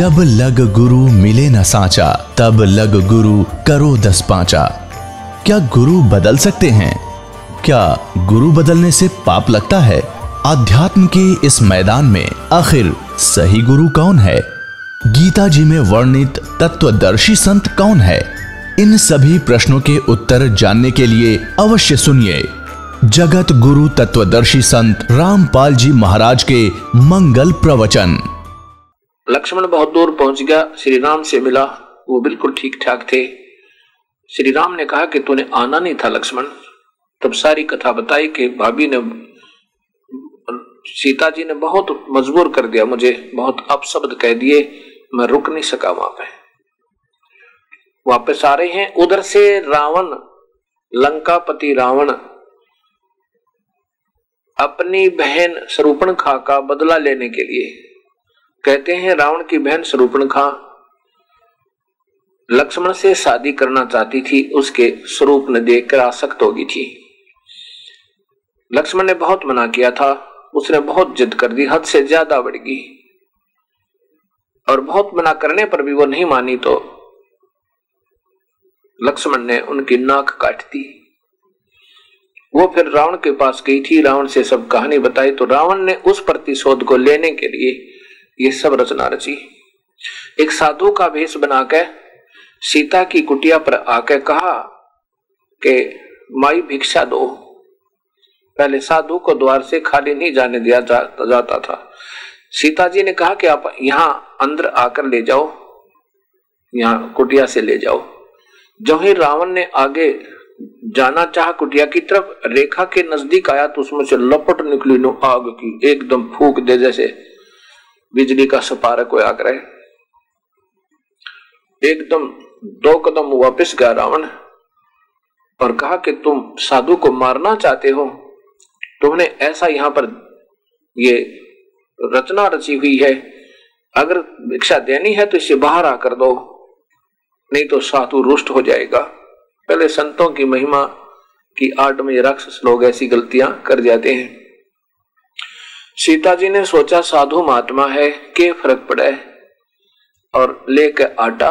जब लग गुरु मिले न साचा, तब लग गुरु करो दस पांचा। क्या गुरु बदल सकते हैं? क्या गुरु बदलने से पाप लगता है? अध्यात्म के इस मैदान में आखिर सही गुरु कौन है? गीता जी में वर्णित तत्वदर्शी संत कौन है? इन सभी प्रश्नों के उत्तर जानने के लिए अवश्य सुनिए। जगत गुरु तत्वदर्शी संत रामपाल जी महाराज के मंगल प्रवचन। लक्ष्मण बहुत दूर पहुँच गया श्री राम से मिला। वो बिल्कुल ठीक ठाक थे। श्री राम ने कहा कि तूने आना नहीं था लक्ष्मण। तब सारी कथा बताई कि भाभी ने सीता जी ने बहुत मजबूर कर दिया मुझे, बहुत अपशब्द कह दिए, मैं रुक नहीं सका वहाँ पे। वापस आ रहे हैं उधर से रावण, लंकापति रावण। अपनी बहन स्वरूपण खा का बदला लेने के लिए। कहते हैं, रावण की बहन स्वरूपण खा। लक्ष्मण से शादी करना चाहती थी, उसके स्वरूप ने देखकर आसक्त होगी थी। लक्ष्मण ने बहुत मना किया था, उसने बहुत जिद कर दी, हद से ज़्यादा बढ़ गई। और बहुत मना करने पर भी वो नहीं मानी तो लक्ष्मण ने उनकी नाक काट दी। वो फिर रावण के पास गई थी, रावण से सब कहानी बताई तो रावण ने उस प्रतिशोध को लेने के लिए ये सब रचना रची। एक साधु का भेष बनाकर सीता की कुटिया पर आकर कहा कि माई भिक्षा दो। पहले साधु को द्वार से खाली नहीं जाने दिया जा, जाता था। सीता जी ने कहा कि आप यहाँ अंदर आकर ले जाओ यहाँ कुटिया से ले जाओ। जो ही रावण ने आगे जाना चाह कुटिया की तरफ़ रेखा के नज़दीक आया तो उसमें से लपट निकली नो आग की एकदम फूक दे जैसे बिजली का सपारक हो आकर एकदम दो कदम वापस गया रावण और कहा कि तुम साधु को मारना चाहते हो, तुमने ऐसा यहाँ पर ये रचना रची हुई है। अगर भिक्षा देनी है तो इसे बाहर आकर दो, नहीं तो साधु रुष्ट हो जाएगा। पहले संतों की महिमा की आड़ में राक्षस लोग ऐसी गलतियाँ कर जाते हैं। सीता जी ने सोचा, साधु महात्मा है, के फ़र्क पड़े? और लेकर आटा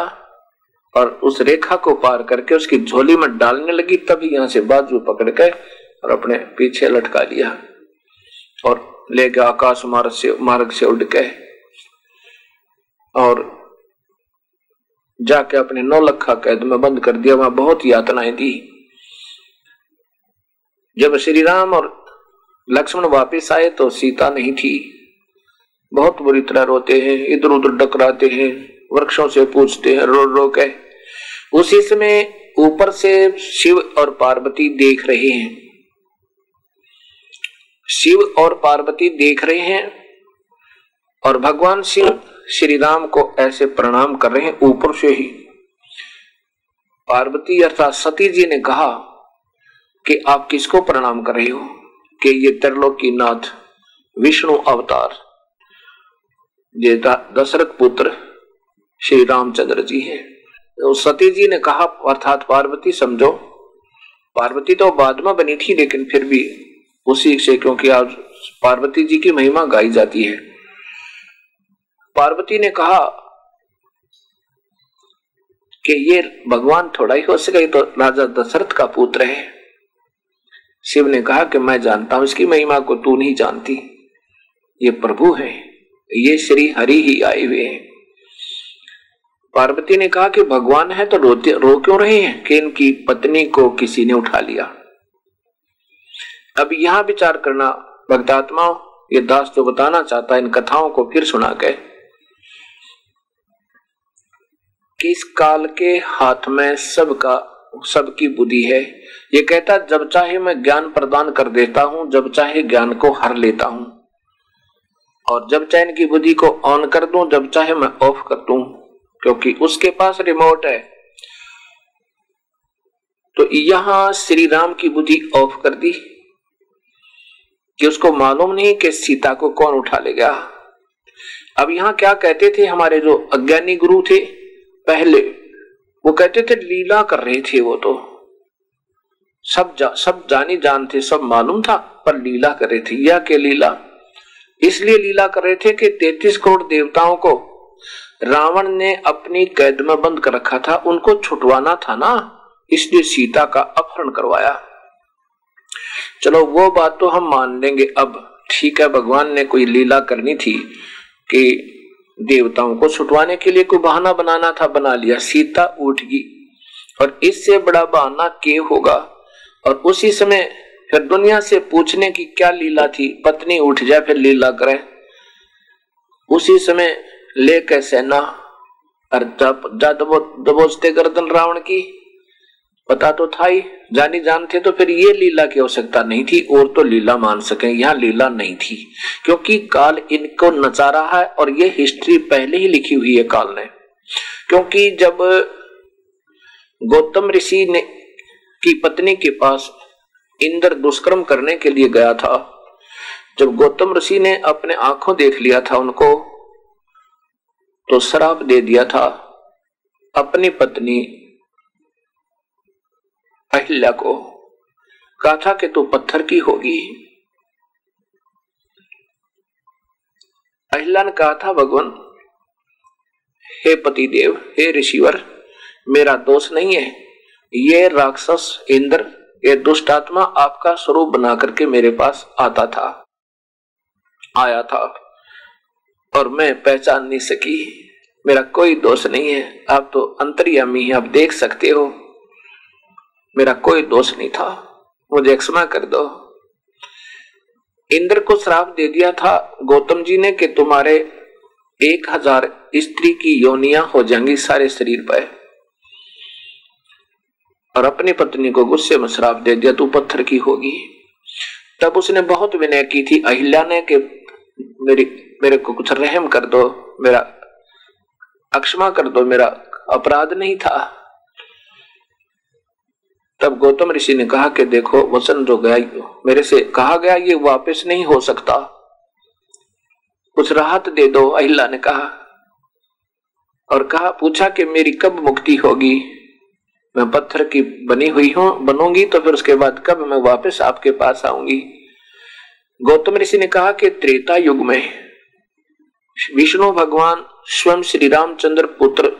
और उस रेखा को पार करके उसकी झोली में डालने लगी, तभी यहाँ से बाजू पकड़ के और अपने पीछे लटका लिया और ले गया आकाश मार्ग से मार्ग से उड़ के और जाके अपने नौ लखा कैद में बंद कर दिया। वहाँ बहुत यातनाएँ दी। जब श्री राम और लक्ष्मण वापस आए तो सीता नहीं थी। बहुत बुरी तरह रोते हैं, इधर उधर डकराते हैं, वृक्षों से पूछते हैं, रो रो के। उसी समय ऊपर से शिव और पार्वती देख रहे हैं। शिव और पार्वती देख रहे हैं और भगवान शिव श्री राम को ऐसे प्रणाम कर रहे हैं ऊपर से ही। पार्वती अर्थात सती जी ने कहा कि आप किसको प्रणाम कर रहे हो? कि ये त्रिलोकी नाथ विष्णु अवतार, ये दशरथ पुत्र श्री रामचंद्र जी हैं। तो सती जी ने कहा, अर्थात पार्वती समझो, पार्वती तो बाद में बनी थी, लेकिन फिर भी उसी से, क्योंकि आज पार्वती जी की महिमा गाई जाती है। पार्वती ने कहा कि ये भगवान थोड़ा ही हो सके तो राजा दशरथ का पुत्र है। शिव ने कहा कि मैं जानता हूँ इसकी महिमा को तू नहीं जानती। ये प्रभु है, ये श्री हरि ही आए हुए हैं। पार्वती ने कहा कि भगवान है तो रोते, रो क्यों रहे हैं कि इनकी पत्नी को किसी ने उठा लिया? अब यहाँ विचार करना भक्तात्मा ये दास जो बताना चाहता है इन कथाओं को फिर सुना के किस काल के हाथ में सबका सबकी बुद्धि है। ये कहता, जब चाहे मैं ज्ञान प्रदान कर देता हूँ, जब चाहे ज्ञान को हर लेता हूँ। और जब चाहे इनकी बुद्धि को ऑन कर दूँ, जब चाहे मैं ऑफ़ कर दूँ, क्योंकि उसके पास रिमोट है। तो यहाँ श्री राम की बुद्धि ऑफ़ कर दी, कि उसको मालूम नहीं कि सीता को कौन उठा ले गया। अब यहाँ क्या कहते थे हमारे जो अज्ञानी गुरु थे, पहले वो कहते थे लीला कर रहे थे वो तो। सब जा, सब जानी जान थे सब मालूम था पर लीला कर रहे थे। या के लीला? इसलिए लीला कर रहे थे कि तैतीस करोड़ देवताओं को रावण ने अपनी कैद में बंद कर रखा था। उनको छुटवाना था ना। इसलिए सीता का अपहरण करवाया। चलो वो बात तो हम मान लेंगे। अब ठीक है भगवान ने कोई लीला करनी थी कि देवताओं को छुटवाने के लिए कोई बहाना बनाना था, बना लिया। सीता उठ गई। और इससे बड़ा बहाना के होगा? और उसी समय फिर दुनिया से पूछने की क्या लीला थी? पत्नी उठ जाए, फिर लीला करे। उसी समय लेके सेना, और दबोचते गर्दन रावण की पता तो था ही। जानी जान थे तो फिर ये लीला की आवश्यकता नहीं थी, और तो लीला मान सके, यहाँ लीला नहीं थी। क्योंकि काल इनको नचा रहा है, और ये हिस्ट्री पहले ही लिखी हुई है काल ने। क्योंकि जब गौतम ऋषि ने की पत्नी के पास इंद्र दुष्कर्म करने के लिए गया था, जब गौतम ऋषि ने अपने आँखों देख लिया था उनको तो शराब दे दिया था। अपनी पत्नी अहिल्या को। कहा था कि तू पत्थर की होगी। अहिल्या ने कहा था भगवान। हे पति देव हे ऋषिवर, मेरा दोष नहीं है। ये राक्षस इंद्र, ये दुष्ट आत्मा आपका स्वरूप बना करके मेरे पास आता था, आया था, और मैं पहचान नहीं सकी। मेरा कोई दोष नहीं है। आप तो अंतर्यामी हैं, आप देख सकते हो। मेरा कोई दोष नहीं था। मुझे क्षमा कर दो। इंद्र को श्राप दे दिया था। गौतम जी ने कि तुम्हारे एक हज़ार स्त्री की योनिया हो जाएँगी सारे शरीर पर। और अपनी पत्नी को गुस्से में श्राप दे दिया, तू पत्थर की होगी। तब उसने बहुत विनय की थी, अहिल्या ने कि मेरी, मेरे को कुछ रहम कर दो, मेरा अक्षमा कर दो, मेरा अपराध नहीं था। तब गौतम ऋषि ने कहा कि देखो, वचन जो गया, मेरे से कहा गया, ये वापस नहीं हो सकता। कुछ राहत दे दो अहिला ने कहा। और कहा, पूछा कि मेरी कब मुक्ति होगी? मैं पत्थर की बनी हुई हूँ, बनूँगी तो फिर उसके बाद कब मैं वापस आपके पास आऊँगी? गौतम ऋषि ने कहा कि त्रेता युग में विष्णु भगवान स्वयं श्री रामचंद्र पुत्र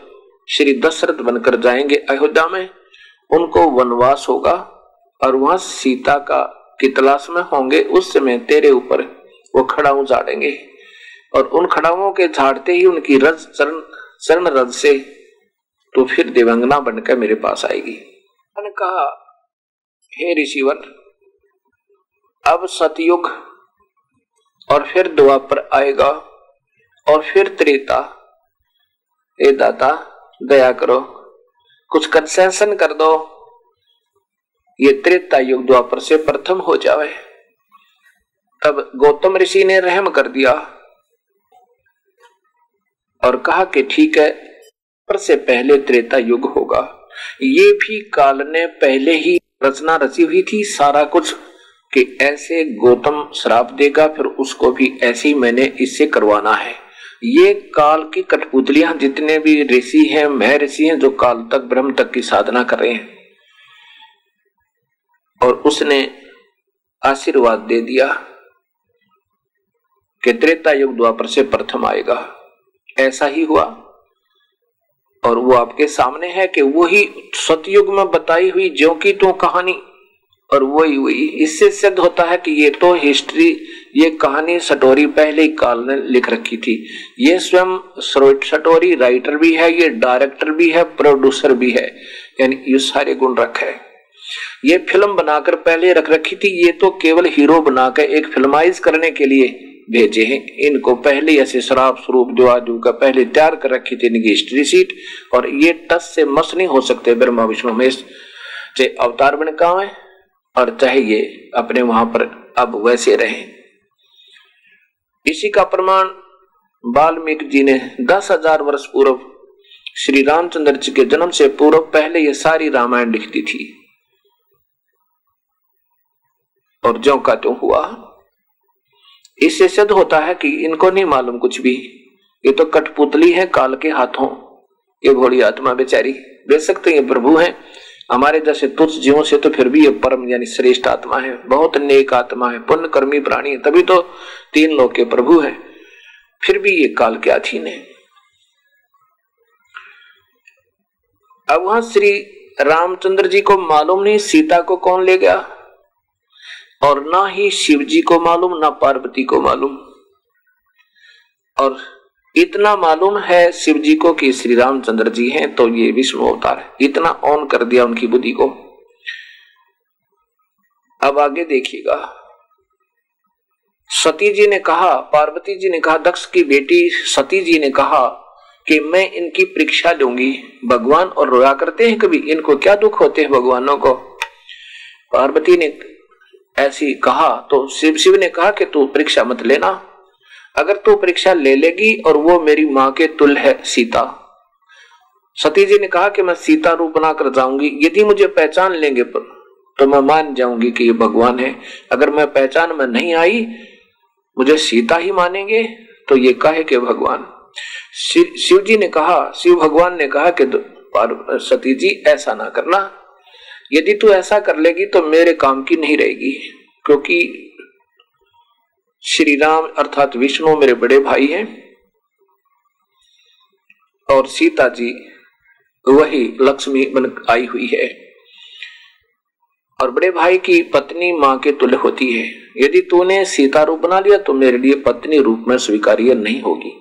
श्री दशरथ बनकर जाएँगे अयोध्या में। उनको वनवास होगा और वहाँ सीता का की में होंगे, उस समय तेरे ऊपर वो खड़ाऊ झाड़ेंगे। और उन खड़ाओं के झाड़ते ही उनकी रज, चरण चरण रज से तो फिर देवंगना बनकर मेरे पास आएगी। मैंने कहा, हे ऋषिवर, अब सतयुग और फिर द्वापर आएगा और फिर त्रेता। ए दाता, दया करो। कुछ कंसेशन कर दो। ये त्रेता युग द्वापर से प्रथम हो जावे। तब गौतम ऋषि ने रहम कर दिया और कहा कि ठीक है, पर से पहले त्रेता युग होगा। ये भी काल ने पहले ही रचना रची हुई थी सारा कुछ कि ऐसे गौतम श्राप देगा, फिर उसको भी ऐसे ही मैंने इससे करवाना है। ये काल की कठपुतलियाँ जितने भी ऋषि हैं, मह ऋषि हैं, जो काल तक, ब्रह्म तक की साधना कर रहे हैं। और उसने आशीर्वाद दे दिया कि त्रेता युग द्वापर से प्रथम आएगा। ऐसा ही हुआ। और वो आपके सामने है कि वही सतयुग में बताई हुई जो की तो कहानी और वही वही, इससे सिद्ध होता है कि ये तो हिस्ट्री ये कहानी सटोरी पहले ही काल ने लिख रखी थी। ये स्वयं सटोरी राइटर भी है, ये डायरेक्टर भी है प्रोड्यूसर भी है। यानी ये सारे गुण रखे है। ये फ़िल्म बनाकर पहले रख रखी थी, ये तो केवल हीरो बनाकर एक फिल्माइज करने के लिए भेजे हैं। इनको पहले ऐसे शराब स्वरूप जो आज का पहले तैयार कर रखी थी इनकी हिस्ट्री सीट और ये टस से मस नहीं हो सकते ब्रह्मा विष्णु महेश अवतार बन कहा है? और चाहे ये अपने वहाँ पर अब वैसे रहे। इसी का प्रमाण वाल्मीकि जी ने दस हज़ार वर्ष पूर्व श्री रामचंद्र जी के जन्म से पूर्व पहले ये सारी रामायण लिख दी थी। और जो का त्यों हुआ। इससे सिद्ध होता है कि इनको नहीं मालूम कुछ भी। ये तो कठपुतली है, काल के हाथों। ये भोली आत्मा बेचारी देख सकते ये प्रभु हैं हमारे जैसे तुच्छ जीवों से तो फिर भी ये परम यानी श्रेष्ठ आत्मा है। बहुत नेक आत्मा है पुण्य कर्मी प्राणी है, तभी तो तीन लोग के प्रभु है। फिर भी ये काल के अधीन है। अब वहाँ श्री रामचंद्र जी को मालूम नहीं, सीता को कौन ले गया? और ना ही शिव जी को मालूम, ना पार्वती को मालूम। और इतना मालूम है शिव जी को कि श्री रामचंद्र जी हैं तो ये विष्णु अवतार है। इतना ऑन कर दिया उनकी बुद्धि को। अब आगे देखिएगा। सती जी ने कहा, पार्वती जी ने कहा, दक्ष की बेटी सती जी ने कहा कि मैं इनकी परीक्षा लूँगी। भगवान और रोया करते हैं कभी? इनको क्या दुख होते हैं भगवानों को? पार्वती ने ऐसी कहा तो शिव शिव ने कहा कि तू परीक्षा मत लेना। अगर तू परीक्षा ले लेगी और वो मेरी माँ के तुल है, सीता। सती जी ने कहा कि मैं सीता रूप बनाकर जाऊँगी। यदि मुझे पहचान लेंगे तो मैं मान जाऊँगी कि ये भगवान है। अगर मैं पहचान में नहीं आई, मुझे सीता ही मानेंगे तो ये कहे के भगवान। शिव जी ने कहा, शिव भगवान ने कहा कि सती जी, ऐसा ना करना। यदि तू ऐसा कर लेगी तो मेरे काम की नहीं रहेगी, क्योंकि श्री राम अर्थात विष्णु मेरे बड़े भाई हैं। और सीता जी, वही लक्ष्मी बन आई हुई है। और बड़े भाई की पत्नी माँ के तुल्य होती है। यदि तूने सीता रूप बना लिया तो मेरे लिए पत्नी रूप में स्वीकार्य नहीं होगी।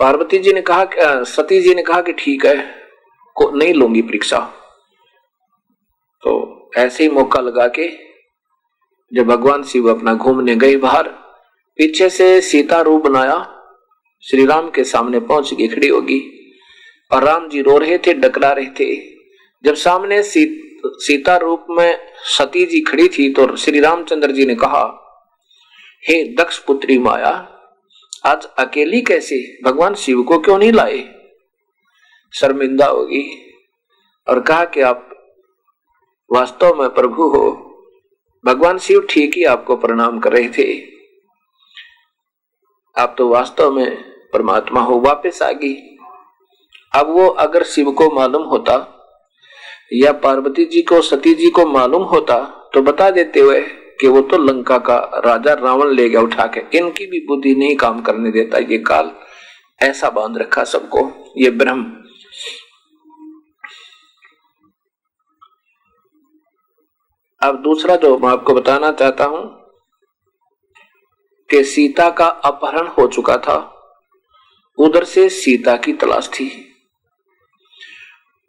पार्वती जी ने कहा सती जी ने कहा कि ठीक है, को नहीं लूँगी परीक्षा। तो ऐसे ही मौका लगा के जब भगवान शिव अपना घूमने गए बाहर पीछे से सीता रूप बनाया श्री राम के सामने पहुँच गई खड़ी होगी। और राम जी रो रहे थे डकरा रहे थे। जब सामने सी, सीता रूप में सती जी खड़ी थी तो श्री रामचंद्र जी ने कहा हे दक्ष पुत्री माया आज अकेली कैसे? भगवान शिव को क्यों नहीं लाए? शर्मिंदा होगी और कहा कि आप वास्तव में प्रभु हो। भगवान शिव ठीक ही आपको प्रणाम कर रहे थे। आप तो वास्तव में परमात्मा हो, वापस आ गई। अब वो अगर शिव को मालूम होता या पार्वती जी को, सती जी को मालूम होता तो बता देते हुए कि वो तो लंका का राजा रावण ले गया उठा के। इनकी भी बुद्धि नहीं काम करने देता ये काल। ऐसा बाँध रखा सबको, ये ब्रह्म। अब दूसरा जो मैं आपको बताना चाहता हूँ कि सीता का अपहरण हो चुका था, उधर से सीता की तलाश थी।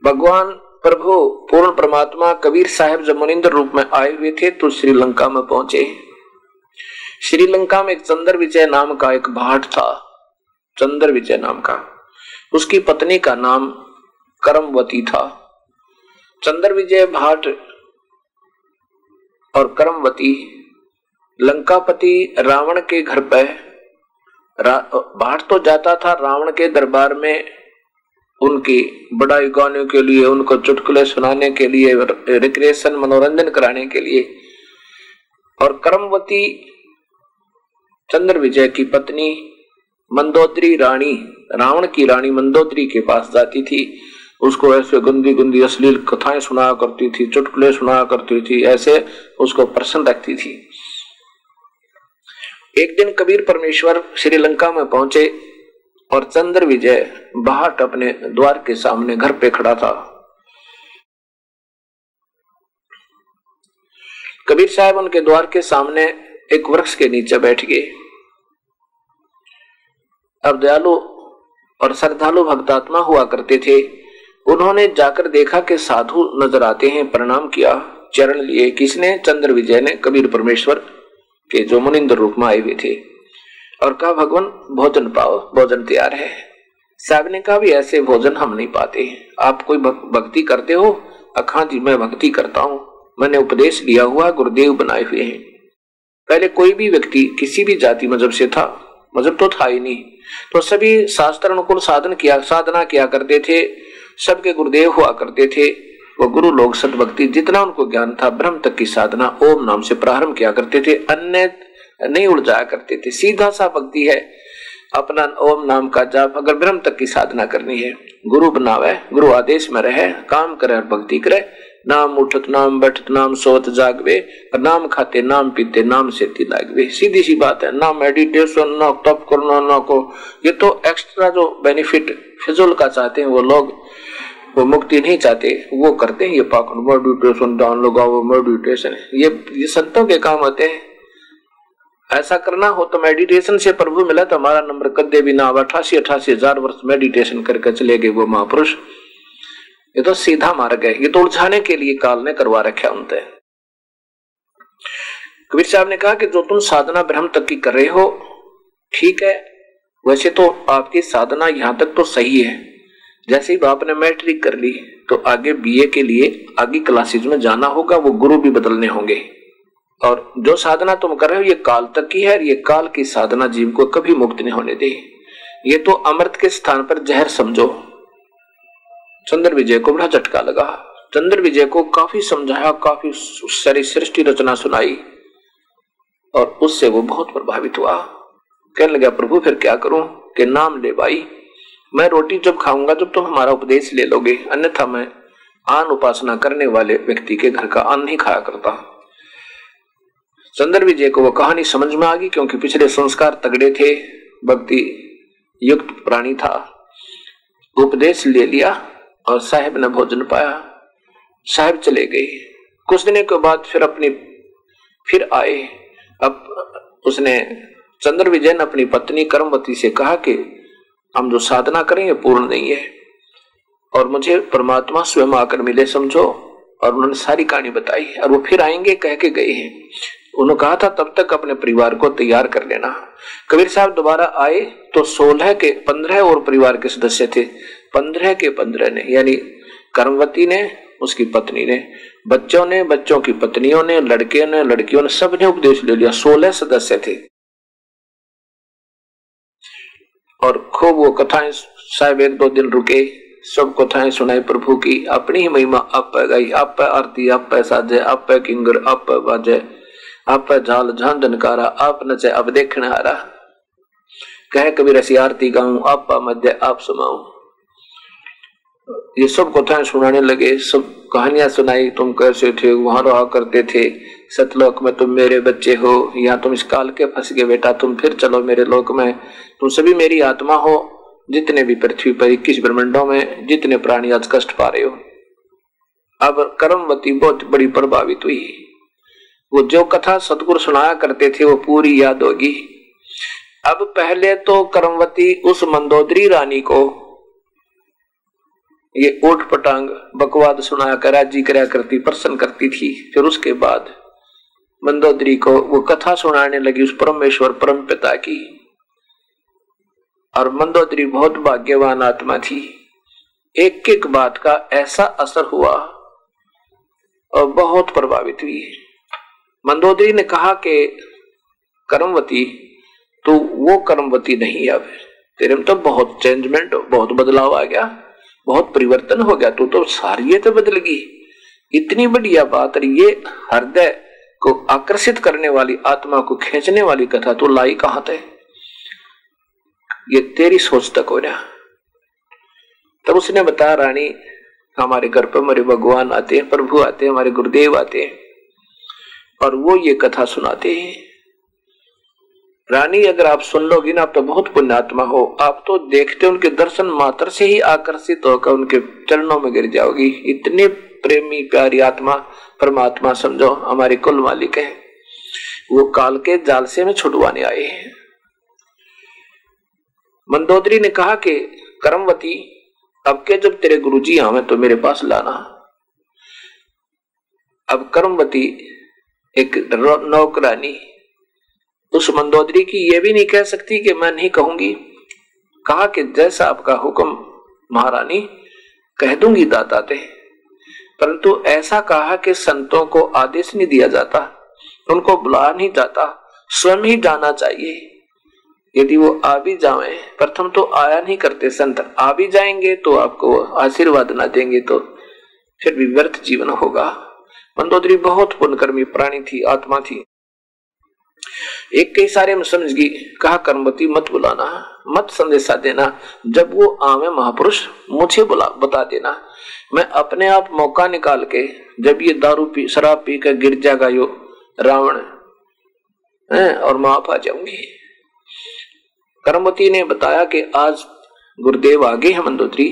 भगवान प्रभु पूर्ण परमात्मा कबीर साहब जब मुनिंदर रूप में आए हुए थे तो श्रीलंका में पहुँचे। श्रीलंका में एक चंद्र विजय नाम का एक भाट था, चंद्र विजय नाम का। उसकी पत्नी का नाम करमवती था। चंद्र विजय भाट और करमवती लंकापति रावण के घर पर बाहर तो जाता था रावण के दरबार में। उनकी बड़ाई गाने के लिए, उनको चुटकुले सुनाने के लिए रिक्रिएशन मनोरंजन कराने के लिए। और करमवती चंद्र विजय की पत्नी मंदोदरी रानी, रावण की रानी मंदोदरी के पास जाती थी। उसको ऐसे गंदी गंदी अश्लील कथाएँ सुनाया करती थी, चुटकुले सुनाया करती थी, ऐसे उसको प्रसन्न रखती थी। एक दिन कबीर परमेश्वर श्रीलंका में पहुँचे और चंद्र विजय बाहट अपने द्वार के सामने घर पे खड़ा था। कबीर साहब उनके द्वार के सामने एक वृक्ष के नीचे बैठ गए। अब दयालु और श्रद्धालु भक्तात्मा हुआ करते थे। उन्होंने जाकर देखा कि साधु नज़र आते हैं, प्रणाम किया, चरण लिए। किसने? चंद्र विजय ने, कबीर परमेश्वर के जो मुनिंद्र रूप में आए हुए थे। और कहा, भगवान, भोजन पाओ, भोजन तैयार है। साहब ने कहा भी ऐसे भोजन हम नहीं पाते आप कोई भक्ति करते हो? अखा जी, मैं भक्ति करता हूँ। मैंने उपदेश लिया हुआ, गुरुदेव बनाए हुए हैं। पहले कोई भी व्यक्ति किसी भी जाति मज़हब से था मज़हब तो था ही नहीं। तो सभी शास्त्र अनुकूल साधन किया, साधना किया करते थे। सबके गुरुदेव हुआ करते थे। वो गुरु लोग सदभक्ति जितना उनको ज्ञान था, ब्रह्म तक की साधना ओम नाम से प्रारंभ किया करते थे। अन्य नहीं उड़ जाया करते थे। सीधा सा भक्ति है। अपना ओम नाम का जाप अगर ब्रह्म तक की साधना करनी है, गुरु बनावे, गुरु आदेश में रहे, काम करे और भक्ति करे। नाम उठत, नाम बैठत, नाम सोत, जागवे और नाम खाते, नाम पीते, नाम से लागवे। सीधी सी बात है ना मेडिटेशन ना तप करना ना को ये तो एक्स्ट्रा जो बेनिफिट फिजुल का चाहते हैं वो लोग वो मुक्ति नहीं चाहते, वो करते हैं ये पाखंड मेडिटेशन दान लगाओ मेडिटेशन ये ये संतों के काम होते हैं। ऐसा करना हो तो मेडिटेशन से प्रभु मिला तो हमारा नंबर कदे भी ना अठासी अठासी हज़ार वर्ष मेडिटेशन करके चले गए वो महापुरुष। ये तो सीधा मार्ग है। ये तो उलझाने के लिए काल ने करवा रखा उनसे। कबीर साहब ने कहा कि जो तुम साधना ब्रह्म तक की कर रहे हो, ठीक है। वैसे तो आपकी साधना यहाँ तक तो सही है। जैसे ही आपने मैट्रिक कर ली तो आगे बीए के लिए आगे क्लासेज में जाना होगा, वो गुरु भी बदलने होंगे। और जो साधना तुम कर रहे हो, ये काल तक की है ये काल की साधना जीव को कभी मुक्त नहीं होने दे ये तो अमृत के स्थान पर जहर समझो। चंद्र विजय को बड़ा झटका लगा। चंद्र विजय को काफ़ी समझाया, काफ़ी सारी सृष्टि रचना सुनाई। और उससे वो बहुत प्रभावित हुआ। कहने लगा, प्रभु, फिर क्या करूँ? कि नाम ले भाई। मैं रोटी जब खाऊँगा, जब तुम हमारा उपदेश ले लोगे, अन्यथा मैं आन उपासना करने वाले व्यक्ति के घर का अन्न नहीं खाया करता। चंद्र विजय को वो कहानी समझ में आ गई, क्योंकि पिछले संस्कार तगड़े थे, भक्ति युक्त प्राणी था। उपदेश ले लिया और साहेब ने भोजन पाया। साहेब चले गए। कुछ दिनों के बाद फिर अपनी, फिर आए। अब उसने, चंद्र विजय ने अपनी पत्नी कर्मवती से कहा कि हम जो साधना करेंगे पूर्ण नहीं है। और मुझे परमात्मा स्वयं आकर मिले, समझो? और उन्होंने सारी कहानी बताई और वो फिर आएँगे, कह के गए हैं। उन्होंने कहा था, तब तक अपने परिवार को तैयार कर लेना। कबीर साहब दोबारा आए तो सोलह के पंद्रह और परिवार के सदस्य थे। पंद्रह के पंद्रह ने, यानी कर्मवती ने, उसकी पत्नी ने, बच्चों ने, बच्चों की पत्नियों ने, लड़के ने, लड़कियों ने सबने उपदेश ले लिया। सोलह सदस्य थे। और खूब वो कथाएँ साहब एक दो दिन रुके, सब कथाएँ सुनाई प्रभु की। अपनी ही महिमा आप गई, आप आरती, आप साजे, आप किंगर, आप बाजे, आप झाल झान धनकारा आप नचे अब देखने आ रहा कह कभी रसी आरती गाऊं, आप मध्य आप सुनाऊ ये सब कथाएँ सुनाने लगे, सब कहानियाँ सुनाई, तुम कैसे थे, वहाँ रहा करते थे। सतलोक में तुम मेरे बच्चे हो, या तुम इस काल के फंस गए बेटा, तुम फिर चलो मेरे लोक में। तुम सभी मेरी आत्मा हो, जितने भी पृथ्वी पर इक्कीस ब्रह्मंडों में, जितने प्राणी आज कष्ट पा रहे हो। अब कर्मवती बहुत बड़ी प्रभावित हुई। वो जो कथा सतगुरु सुनाया करते थे, वो पूरी याद होगी। अब पहले तो कर्मवती उस मंदोदरी रानी को ये ओट पटांग बकवाद सुनाया कर जी कराया करती, प्रसन्न करती थी। फिर उसके बाद मंदोदरी को वो कथा सुनाने लगी उस परमेश्वर परम पिता की। और मंदोदरी बहुत भाग्यवान आत्मा थी। एक एक बात का ऐसा असर हुआ और बहुत प्रभावित हुई। मंदोदरी ने कहा कि, कर्मवती तो वो कर्मवती नहीं अब। तेरे में तो बहुत चेंजमेंट, बहुत बदलाव आ गया। बहुत परिवर्तन हो गया, तू तो तो बदल गई। इतनी बढ़िया बात ये हृदय को आकर्षित करने वाली, आत्मा को खींचने वाली कथा तो लाई कहाँ थे ये तेरी सोच तक हो रहा तब उसने बताया, रानी, हमारे घर पर हमारे भगवान आते हैं, प्रभु आते हैं, हमारे गुरुदेव आते हैं, और वो ये कथा सुनाते हैं। रानी, अगर आप सुन लोगी ना आप तो बहुत पुण्यात्मा हो। आप तो देखते उनके दर्शन मात्र से ही आकर्षित होकर उनके चरणों में गिर जाओगी। इतने प्रेमी, प्यारी आत्मा, परमात्मा समझो, हमारे कुल मालिक है। वो काल के जाल से में छुटवाने आए हैं। मंदोदरी ने कहा कि, कर्मवती, अब के जब तेरे गुरुजी आवे तो मेरे पास लाना। अब कर्मवती, एक नौकरानी उस मंदोदरी की यह भी नहीं कह सकती कि मैं नहीं कहूँगी। कहा कि जैसा आपका हुक्म, महारानी, कह दूँगी दाता परंतु ऐसा कहा कि संतों को आदेश नहीं दिया जाता, उनको बुला नहीं जाता, स्वयं ही जाना चाहिए। यदि वो आ भी जाए प्रथम तो आया नहीं करते संत, आ भी जाएँगे तो आपको आशीर्वाद ना देंगे तो फिर भी व्यर्थ जीवन होगा। मंदोदरी बहुत पुण्यकर्मी प्राणी थी, आत्मा थी। एक कई सारे में समझ गई कहा कर्मवती मत बुलाना, मत संदेशा देना, जब वो आवे महापुरुष, मुझे बुला, बता देना। मैं अपने आप मौका निकाल के, जब ये दारू पी, शराब पी कर गिर जाएगा यो रावण और माफ़ आ जाऊँगी। कर्मवती ने बताया कि आज गुरुदेव आगे है मंदोदरी,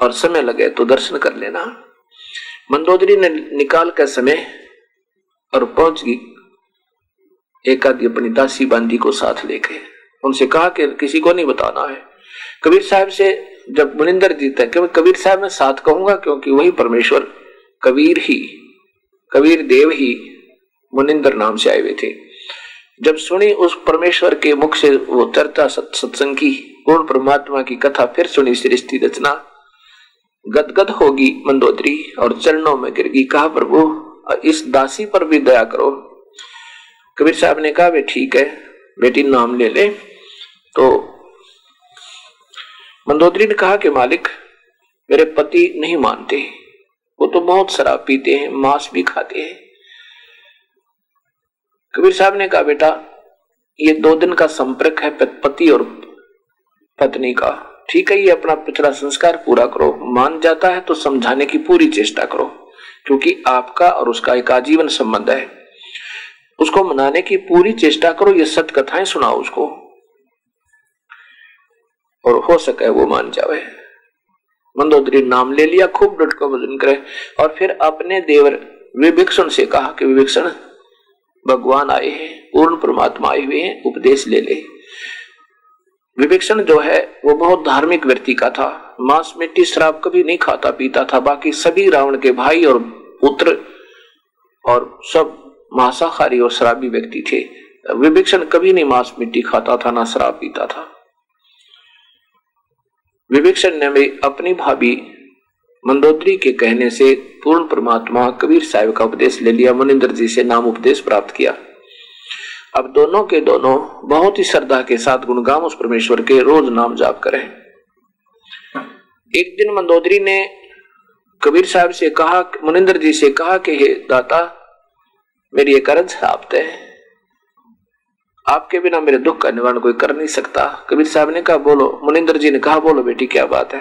और समय लगे तो दर्शन कर लेना। मंदोदरी ने निकाल कर समय, और पहुँच गई। एक आदि अपनी दासी बांदी को साथ लेके। उनसे कहा कि किसी को नहीं बताना है। कबीर साहब से जब मुनिंदर जीता क्योंकि कबीर साहब मैं साथ कहूँगा, क्योंकि वही परमेश्वर कबीर ही, कबीर देव ही मुनिंदर नाम से आए हुए थे। जब सुनी उस परमेश्वर के मुख से वो चर्चा सत्संग की, पूर्ण परमात्मा की कथा फिर सुनी सृष्टि रचना, गदगद होगी मंदोदरी और चरणों में गिर गई कहा, प्रभु, इस दासी पर भी दया करो। कबीर साहब ने कहा ठीक है, बेटी नाम ले ले। तो मंदोदरी ने कहा कि, मालिक, मेरे पति नहीं मानते। वो तो बहुत शराब पीते हैं, मांस भी खाते हैं। कबीर साहब ने कहा, बेटा, ये दो दिन का संपर्क है पति और पत्नी का। ठीक है, ये अपना पिछड़ा संस्कार पूरा करो। मान जाता है तो समझाने की पूरी चेष्टा करो, क्योंकि आपका और उसका एक आजीवन संबंध है। उसको मनाने की पूरी चेष्टा करो, ये सत्य कथाएँ सुनाओ उसको। और हो सके वो मान जावे। मंदोदरी नाम ले लिया, खूब डट को भजन करे। और फिर अपने देवर विभिक्षण से कहा कि विभिक्षण, भगवान आए हैं, पूर्ण परमात्मा आए हुए हैं, उपदेश ले ले। विभिक्षण जो है, वो बहुत धार्मिक व्यक्ति का था। मांस मिट्टी शराब कभी नहीं खाता, पीता था। बाकी सभी रावण के भाई और पुत्र और सब मांसाहारी और शराबी व्यक्ति थे। विभिक्षण कभी नहीं मांस मिट्टी खाता था, ना शराब पीता था। विवेक्षण ने अपनी भाभी मंदोदरी के कहने से पूर्ण परमात्मा कबीर साहब का उपदेश ले लिया, मनिंदर जी से नाम उपदेश प्राप्त किया। अब दोनों के दोनों बहुत ही श्रद्धा के साथ गुणगाम उस परमेश्वर के रोज नाम जाप करें। एक दिन मंदोदरी ने कबीर साहब से कहा, मुनिंदर जी से कहा कि, हे दाता मेरी एक अर्ज़ आपते है। आपके बिना मेरे दुख का निवारण कोई कर नहीं सकता। कबीर साहब ने कहा बोलो मुनिंदर जी ने कहा बोलो बेटी क्या बात है?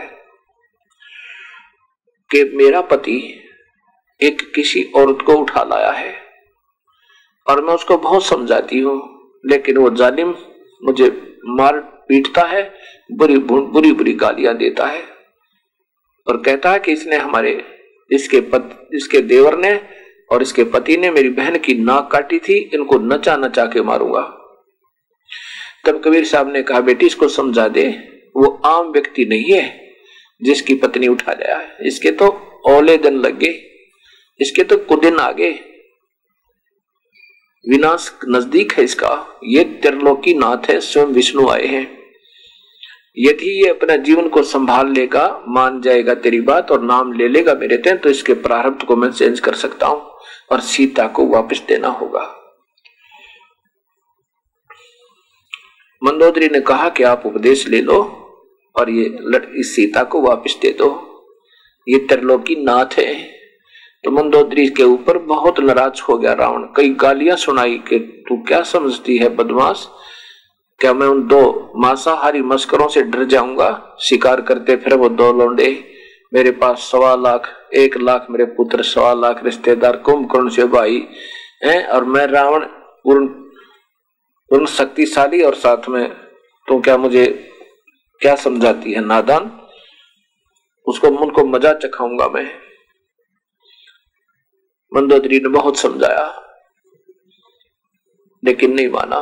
कि मेरा पति एक किसी औरत को उठा लाया है और मैं उसको बहुत समझाती हूँ लेकिन वो जालिम मुझे मार पीटता है बुरी बुरी बुरी गालियाँ देता है और कहता है कि इसने हमारे इसके पत, इसके देवर ने और इसके पति ने मेरी बहन की नाक काटी थी, इनको नचा नचा के मारूँगा। तब कबीर साहब ने कहा, बेटी, इसको समझा दे, वो आम व्यक्ति नहीं है, जिसकी पत्नी उठा है। इसके तो ओले दिन लग गए, इसके तो कुदिन आगे विनाश नज़दीक है इसका, ये त्रिलोकी नाथ है, स्वयं विष्णु आए हैं। यदि ये अपना जीवन को संभाल लेगा, मान जाएगा तेरी बात और नाम ले लेगा मेरे तें तो इसके प्रारब्ध को मैं चेंज कर सकता हूँ। और सीता को वापस देना होगा। मंदोदरी ने कहा कि आप उपदेश ले लो और ये इस सीता को वापस दे दो। ये त्रिलोकी नाथ है। तो मंदोदरी के ऊपर बहुत नाराज़ हो गया रावण। कई गालियाँ सुनाई कि तू क्या समझती है बदमाश? क्या मैं उन दो मांसाहारी मस्करों से डर जाऊँगा? शिकार करते फिर वो दो लौंडे। मेरे पास सवा लाख, एक लाख मेरे पुत्र, सवा लाख रिश्तेदार कुंभकर्ण से भाई हैं और मैं रावण पूर्ण पूर्ण शक्तिशाली और साथ में तो क्या मुझे क्या समझाती है नादान? उसको मन को मज़ा चखाऊँगा मैं। मंदोदरी ने बहुत समझाया, लेकिन नहीं माना।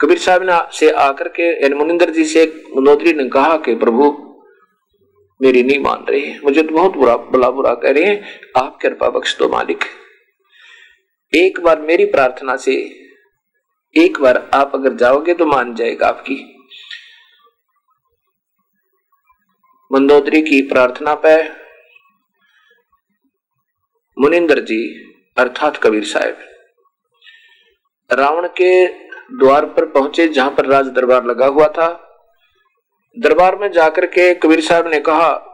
कबीर साहब ने से आकर के मुनिंदर जी से मंदोदरी ने कहा कि प्रभु मेरी नहीं मान रही मुझे तो बहुत बुरा बुला बुरा कह रहे हैं, आप कृपा बख्श दो मालिक। एक बार मेरी प्रार्थना से, एक बार आप अगर जाओगे तो मान जाएगा आपकी। मंदोदरी की प्रार्थना पे मुनिंदर जी, अर्थात कबीर साहब, रावण के द्वार पर पहुँचे जहाँ पर राज दरबार लगा हुआ था। दरबार में जाकर के कबीर साहब ने कहा,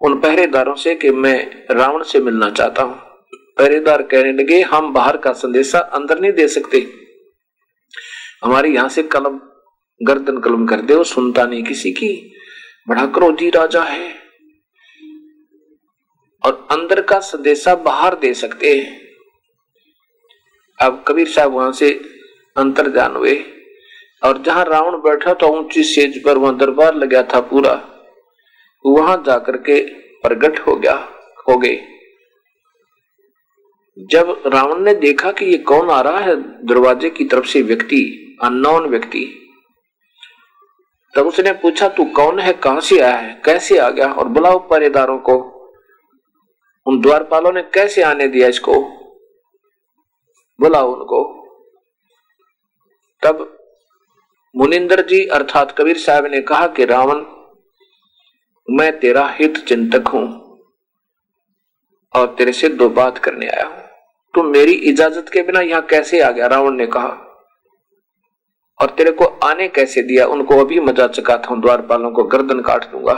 उन पहरेदारों से कि मैं रावण से मिलना चाहता हूँ। पहरेदार कहने लगे, हम बाहर का संदेशा अंदर नहीं दे सकते। हमारे यहाँ से कलम, गर्दन कलम कर दे सुनता नहीं किसी की। बड़ा क्रोधी राजा है। और अंदर का संदेशा बाहर दे सकते हैं। अब कबीर साहब वहाँ से अंतर जान हुए। और जहाँ रावण बैठा था, ऊँची सेज पर वहाँ दरबार लगा था पूरा। वहाँ जाकर के प्रगट हो गया, हो गए। जब रावण ने देखा कि ये कौन आ रहा है दरवाजे की तरफ़ से व्यक्ति, अननोन व्यक्ति, तब उसने पूछा, तू कौन है? कहाँ से आया है? कैसे आ गया? और बुलाओ पहरेदारों को। उन द्वारपालों ने कैसे आने दिया इसको? बुलाओ उनको। तब मुनिंदर जी अर्थात कबीर साहब ने कहा कि रावण, मैं तेरा हित चिंतक हूँ और तेरे से दो बात करने आया हूँ। तुम मेरी इजाज़त के बिना यहाँ कैसे आ गया? रावण ने कहा, और तेरे को आने कैसे दिया? उनको अभी मज़ा चकाता हूँ, द्वारपालों को गर्दन काट दूँगा।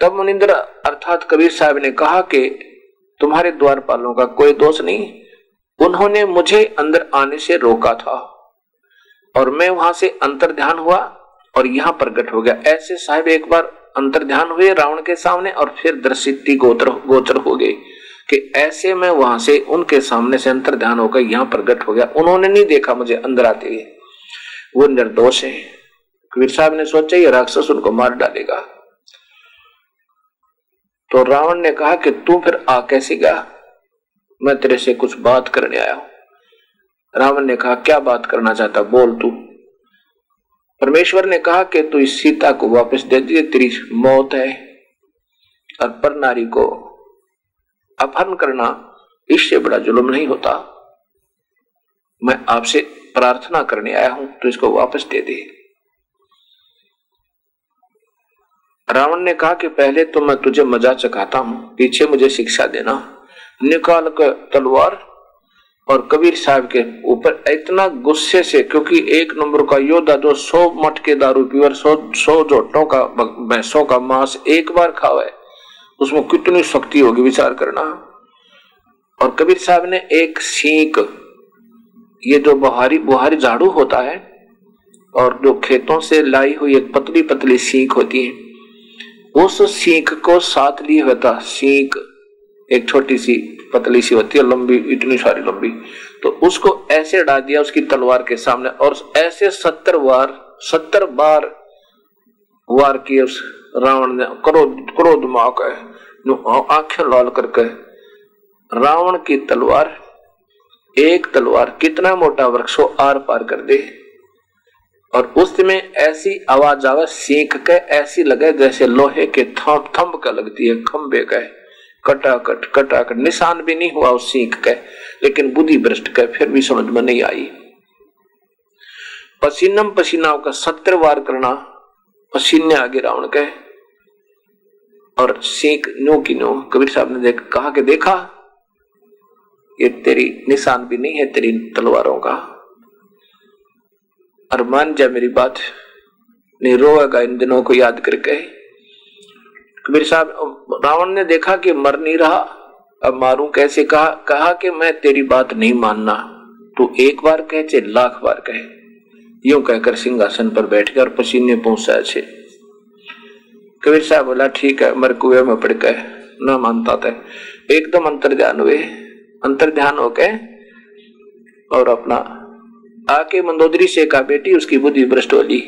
तब मुनिंदर अर्थात कबीर साहब ने कहा कि तुम्हारे द्वारपालों का कोई दोष नहीं, उन्होंने मुझे अंदर आने से रोका था। और मैं वहाँ से अंतर ध्यान हुआ और यहाँ प्रकट हो गया। ऐसे साहब एक बार अंतर ध्यान हुए रावण के सामने और फिर दृष्टि गोचर गोचर हो गई कि ऐसे मैं वहाँ से उनके सामने से अंतर ध्यान होकर यहाँ प्रकट हो गया। उन्होंने नहीं देखा मुझे अंदर आते हुए। वो निर्दोष है। कबीर साहब ने सोचा, ये राक्षस उनको मार डालेगा। तो रावण ने कहा कि तू फिर आ कैसे गया? मैं तेरे से कुछ बात करने आया हूँ। रावण ने कहा, क्या बात करना चाहता? बोल तू. परमेश्वर ने कहा कि तू इस सीता को वापस दे दिए तेरी मौत है, और पर नारी को अपहरण करना इससे बड़ा जुल्म नहीं होता। मैं आपसे प्रार्थना करने आया हूँ तो इसको वापस दे दे। रावण ने कहा कि पहले तो मैं तुझे मज़ा चकाता हूँ, पीछे मुझे शिक्षा देना। निकाल कर तलवार और कबीर साहब के ऊपर इतना गुस्से से, क्योंकि एक नंबर का योद्धा जो सौ मठ के दारू पीवर, सौ सौ जोटों का भैंसों का मांस एक बार खावे, उसमें कितनी शक्ति होगी विचार करना। और कबीर साहब ने एक सीख ये जो बुहारी बुहारी झाड़ू होता है, और जो खेतों से लाई हुई एक पतली पतली सीख होती है, उस सीख को साथ लिए होता सीख एक छोटी सी, पतली सी होती है, लंबी, इतनी सारी लंबी। तो उसको ऐसे डाल दिया उसकी तलवार के सामने और ऐसे सत्तर बार सत्तर बार वार किए उस रावण ने, क्रोध क्रोध माँ का आँखें लाल करके, रावण की तलवार, एक तलवार, कितना मोटा वृक्ष हो, आर पार कर दे। और उसमें ऐसी आवाज़ आवे सीख के, ऐसी लगे जैसे लोहे के थम थम्ब का लगती है खंबे का कटाकट कटाकट। निशान भी नहीं हुआ उस सीख के, लेकिन बुद्धि भ्रष्ट के, फिर भी समझ में नहीं आई। पसीनम पसीना का सत्तर वार करना, पसीने आगे रावण के। और सीख नो की नो कबीर साहब ने देख, कहा कि देखा, ये तेरी निशान भी नहीं है तेरी तलवारों का। और मान जा मेरी बात नहीं रोएगा इन दिनों को याद करके कबीर साहब, रावण ने देखा कि मर नहीं रहा। अब मारू कैसे? कहा कहा कि मैं तेरी बात नहीं मानना। तू एक बार कह चे लाख बार कहे। यूँ कहकर सिंहासन पर बैठ गया और पसीने पहुँचा छे। कबीर साहब बोला, ठीक है, मर कुएँ में पड़ गए। न मानता था एकदम अंतर ध्यान हुए। अंतर ध्यान हो गए और अपना आके मंदोदरी से कहा बेटी, उसकी बुद्धि भ्रष्ट होली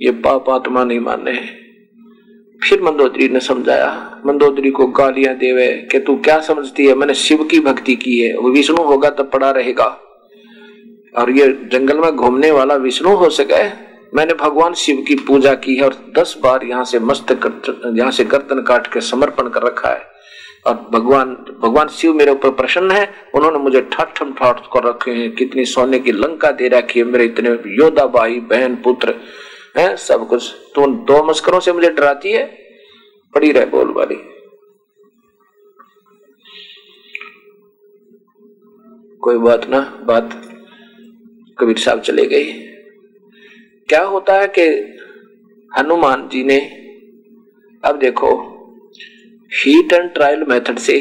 ये पाप आत्मा नहीं माने। फिर मंदोदरी ने समझाया, मंदोदरी को गालियाँ देवे कि तू क्या समझती है? मैंने शिव की भक्ति की है, वो विष्णु होगा तब पड़ा रहेगा। और ये जंगल में घूमने वाला विष्णु हो सके? मैंने भगवान शिव की पूजा की है और दस बार यहाँ से मस्त यहाँ से गर्दन काट के समर्पण कर रखा है। और भगवान भगवान शिव मेरे ऊपर प्रसन्न है, उन्होंने मुझे ठाठम ठाठ कर रखे हैं। कितनी सोने की लंका दे रखी है मेरे इतने योद्धा भाई, बहन, पुत्र। है, सब कुछ। तो उन दो मस्करों से मुझे डराती है, पड़ी रहे बोल वाली। कोई बात ना, बात कबीर साहब चले गए। क्या होता है कि हनुमान जी ने, अब देखो हीट एंड ट्रायल मेथड से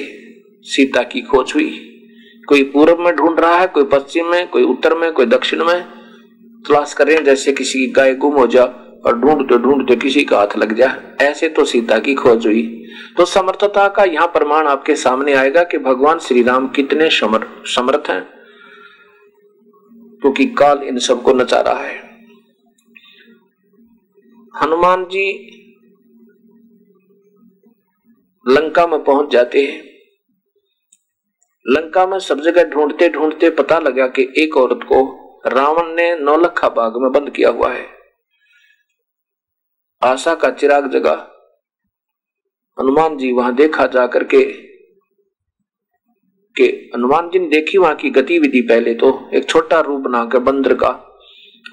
सीता की खोज हुई। कोई पूर्व में ढूंढ रहा है, कोई पश्चिम में, कोई उत्तर में, कोई दक्षिण में तलाश कर जैसे किसी की गाय गुम हो जा और ढूंढते ढूंढते किसी का हाथ लग जाए ऐसे तो सीता की खोज हुई। तो समर्थता का यहाँ प्रमाण आपके सामने आएगा कि भगवान श्री राम कितने समर्थ हैं, क्योंकि तो काल इन सबको नचा रहा है। हनुमान जी लंका में पहुँच जाते हैं। लंका में सब जगह ढूंढते ढूंढते पता लगा कि एक औरत को रावण ने नौलखा बाग में बंद किया हुआ है। आशा का चिराग जगा। हनुमान जी वहाँ देखा जाकर के कि हनुमान जी ने देखी वहाँ की गतिविधि पहले तो एक छोटा रूप बना के बंदर का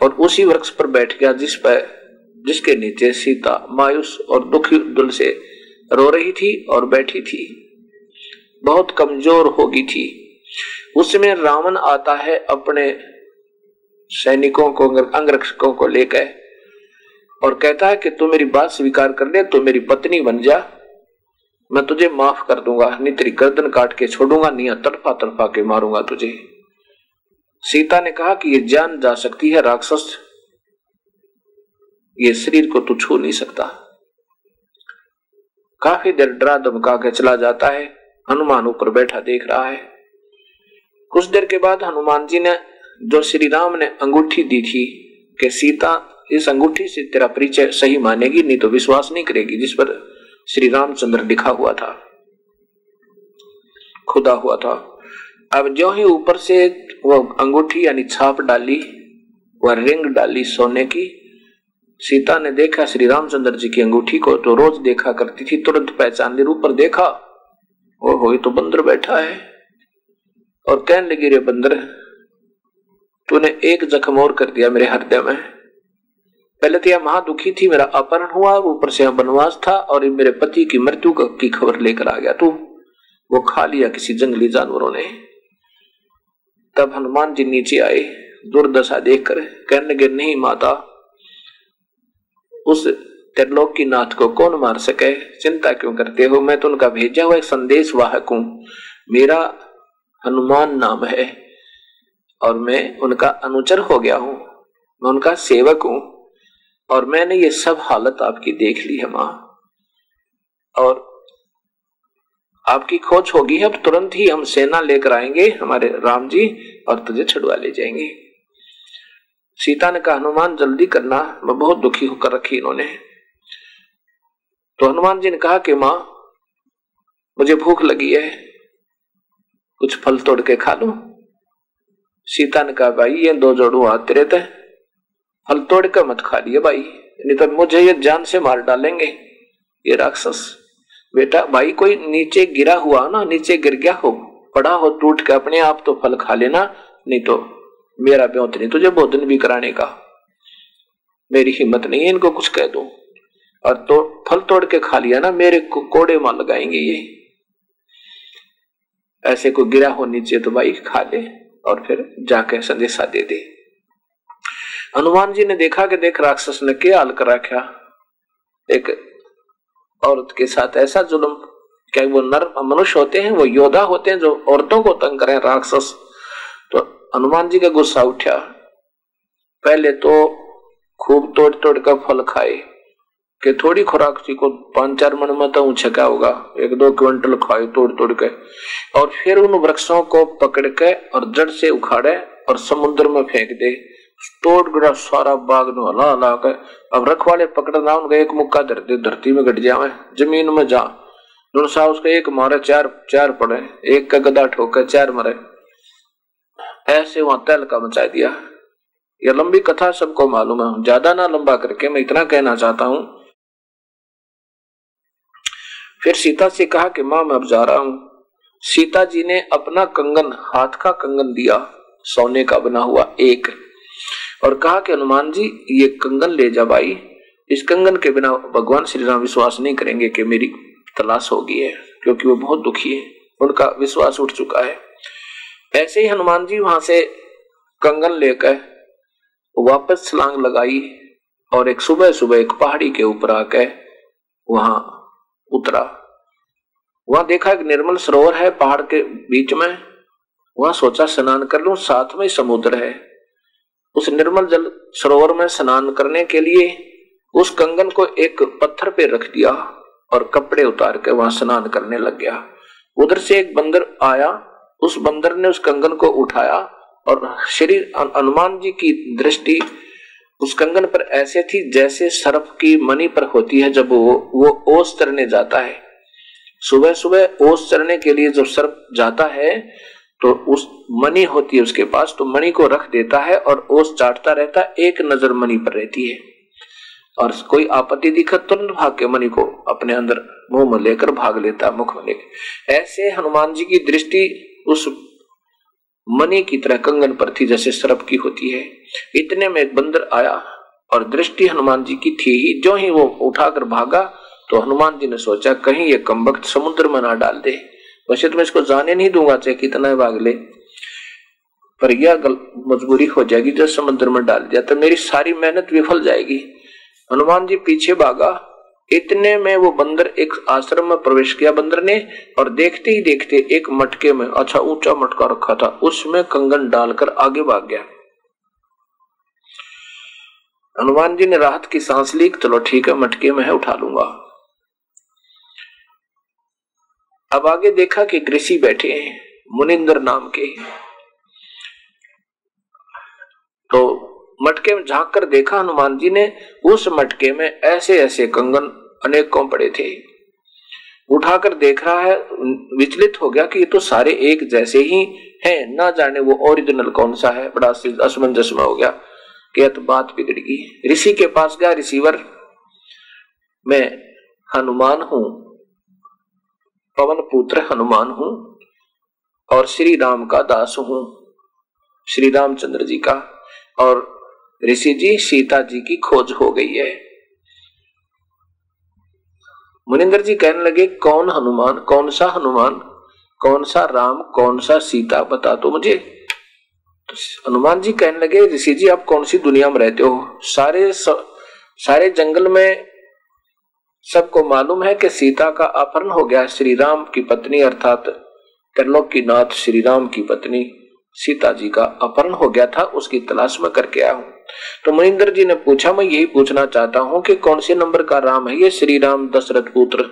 और उसी वृक्ष पर बैठ गया जिस पर जिसके नीचे सीता, मायूस और दुखी दिल से रो रही थी और बैठी थी। बहुत कमज़ोर होगी थी। उसमें रावण आता है अपने सैनिकों को अंगरक्षकों को लेकर और कहता है कि तू मेरी बात स्वीकार कर ले तो मेरी पत्नी बन जा। मैं तुझे माफ़ कर दूँगा, नहीं तेरी गर्दन काट के छोड़ूँगा, नहीं तड़फा तड़फा के मारूँगा तुझे। सीता ने कहा कि ये जान जा सकती है, राक्षस। ये शरीर को तू छू नहीं सकता। काफ़ी देर डरा धमका के चला जाता है, हनुमान ऊपर बैठा देख रहा है। कुछ देर के बाद हनुमान जी ने जो श्री राम ने अंगूठी दी थी कि सीता इस अंगूठी से तेरा परिचय सही मानेगी, नहीं तो विश्वास नहीं करेगी, जिस पर श्री रामचंद्र लिखा हुआ था। खुदा हुआ था। अब जो ही ऊपर से वो अंगूठी यानी छाप डाली, वह रिंग डाली सोने की, सीता ने देखा श्री रामचंद्र जी की अंगूठी को तो रोज देखा करती थी, तुरंत पहचान ली ऊपर देखा ओ हो तो बंदर बैठा है। और कहने लगी रे बंदर तूने एक जख्म और कर दिया मेरे हृदय में। पहले तो यह महा दुखी थी, मेरा अपहरण हुआ, ऊपर से बनवास था और मेरे पति की मृत्यु की खबर लेकर आ गया। तू वो खा लिया किसी जंगली जानवरों ने। तब हनुमान जी नीचे आए, दुर्दशा देखकर कहने लगे, नहीं माता, उस त्रिलोक की नाथ को कौन मार सके? चिंता क्यों करते हो? मैं तो उनका भेजा हुआ एक संदेश वाहक हूँ। मेरा हनुमान नाम है। और मैं उनका अनुचर हो गया हूँ। मैं उनका सेवक हूँ और मैंने ये सब हालत आपकी देख ली है माँ। और आपकी खोज होगी अब तुरंत ही हम सेना लेकर आएँगे, हमारे राम जी और तुझे छुड़वा ले जाएँगे। सीता ने कहा, हनुमान, जल्दी करना, मैं बहुत दुखी होकर रखी इन्होंने। तो हनुमान जी ने कहा कि, माँ, मुझे भूख लगी है, कुछ फल तोड़ के खा लू? सीता ने कहा, भाई, ये दो जोड़ू हाथ तेरे थे फल तोड़ कर मत खा लिए भाई, नहीं तो मुझे ये जान से मार डालेंगे। ये राक्षस, बेटा, भाई, कोई नीचे गिरा हुआ ना, नीचे गिर गया हो, पड़ा हो, टूट के अपने आप तो फल खा लेना, नहीं तो मेरा ब्योत नहीं तुझे भोजन भी कराने का। मेरी हिम्मत नहीं है इनको कुछ कह दो। और तो फल तोड़ के खा लिया ना, मेरे को कोड़े मार लगाएँगे ये। ऐसे को गिरा हो नीचे तो भाई खा ले। और फिर जाके संदेशा दे दे। हनुमान जी ने देखा कि देख राक्षस ने क्या हाल करा क्या एक औरत के साथ ऐसा जुल्म, क्या वो नर मनुष्य होते हैं, वो योद्धा होते हैं जो औरतों को तंग करें, राक्षस। तो हनुमान जी का गुस्सा उठा। पहले तो खूब तोड़ तोड़ कर फल खाए। कि थोड़ी खुराक थी को पाँच चार मन में तो ऊँचा क्या होगा। एक दो क्विंटल खाए, तोड़ तोड़ के। और फिर उन वृक्षों को पकड़ के और जड़ से उखाड़े और समुद्र में फेंक दे। तोड़ गिरा सारा बाग नु हला हला के। अब रखवाले पकड़ना उनका एक मुक्का धरती धरती में गट जावे, ज़मीन में जा। सा उसका एक मारे, चार चार पड़े, एक का गदा ठोके, चार मरे। ऐसे वहाँ तैल का मचा दिया। यह लंबी कथा सबको मालूम है। ज़्यादा ना लंबा करके मैं इतना कहना चाहता हूँ फिर सीता से कहा कि माँ, मैं अब जा रहा हूँ। सीता जी ने अपना कंगन, हाथ का कंगन दिया, सोने का बना हुआ एक, और कहा कि हनुमान जी, ये कंगन ले जा भाई। इस कंगन के बिना भगवान श्री राम विश्वास नहीं करेंगे कि मेरी तलाश होगी है, क्योंकि वो बहुत दुखी है। उनका विश्वास उठ चुका है। ऐसे ही हनुमान जी वहाँ से कंगन लेकर वापस छलांग लगाई, और एक सुबह सुबह एक पहाड़ी के ऊपर आकर वहाँ उतरा। वहाँ देखा एक निर्मल सरोवर है पहाड़ के बीच में। वहाँ सोचा स्नान कर लू, साथ में समुद्र है। उस निर्मल जल सरोवर में स्नान करने के लिए उस कंगन को एक पत्थर पे रख दिया और कपड़े उतार के वहाँ स्नान करने लग गया। उधर से एक बंदर आया, उस बंदर ने उस कंगन को उठाया और श्री हनुमान जी की दृष्टि उस कंगन पर ऐसे थी जैसे सर्प की मणि पर होती है जब वो वो ओस तरने जाता है। सुबह सुबह ओस चरने के लिए जब सर्प जाता है तो उस मणि होती है उसके पास तो मणि को रख देता है और ओस चाटता रहता, एक नज़र मणि पर रहती है। और कोई आपत्ति दिखत तुरंत भाग के मणि को अपने अंदर मुँह में लेकर भाग लेता, मुख में लेकर। ऐसे हनुमान जी की दृष्टि उस मणि की तरह कंगन पर थी जैसे सरप की होती है। इतने में एक बंदर आया और दृष्टि हनुमान जी की थी ही। जो ही वो उठाकर भागा तो हनुमान जी ने सोचा, कहीं ये कम समुद्र में ना डाल दे। वैसे तो मैं इसको जाने नहीं दूँगा, चाहे कितना भाग ले। पर यह मजबूरी हो जाएगी जब समुद्र में डाल दिया तो मेरी सारी मेहनत विफल जाएगी। हनुमान जी पीछे भागा इतने में वो बंदर एक आश्रम में प्रवेश किया बंदर ने और देखते ही देखते एक मटके में अच्छा ऊँचा मटका रखा था, उसमें कंगन डालकर आगे भाग गया। हनुमान जी ने राहत की सांस ली, चलो ठीक है, मटके में है, उठा लूँगा। अब आगे देखा कि ऋषि बैठे हैं, मुनिंदर नाम के। तो मटके में झाँक कर देखा हनुमान जी ने, उस मटके में ऐसे ऐसे कंगन अनेकों पड़े थे। उठाकर देख रहा है, विचलित हो गया कि ये तो सारे एक जैसे ही हैं। ना जाने वो ओरिजिनल कौन सा है। बड़ा असमंजस में हो गया कि तो बात बिगड़ गई। ऋषि के पास गया, रिसीवर मैं हनुमान हूँ। पवन पुत्र हनुमान हूँ और श्री राम का दास हूँ। श्री रामचंद्र जी का। और ऋषि जी सीता जी की खोज हो गई है। मुनिंदर जी कहने लगे कौन हनुमान? कौन सा हनुमान? कौन सा राम? कौन सा सीता? बता दो मुझे। तो हनुमान जी कहने लगे ऋषि जी आप कौन सी दुनिया में रहते हो? सारे स, सारे जंगल में सबको मालूम है कि सीता का अपहरण हो गया श्री राम की पत्नी अर्थात त्रिलोक की नाथ श्री राम की पत्नी सीता जी का अपहरण हो गया था उसकी तलाश में करके आया हूँ। तो मनिंदर जी ने पूछा, मैं यही पूछना चाहता हूँ कि कौन से नंबर का राम है ये श्री राम दशरथ पुत्र?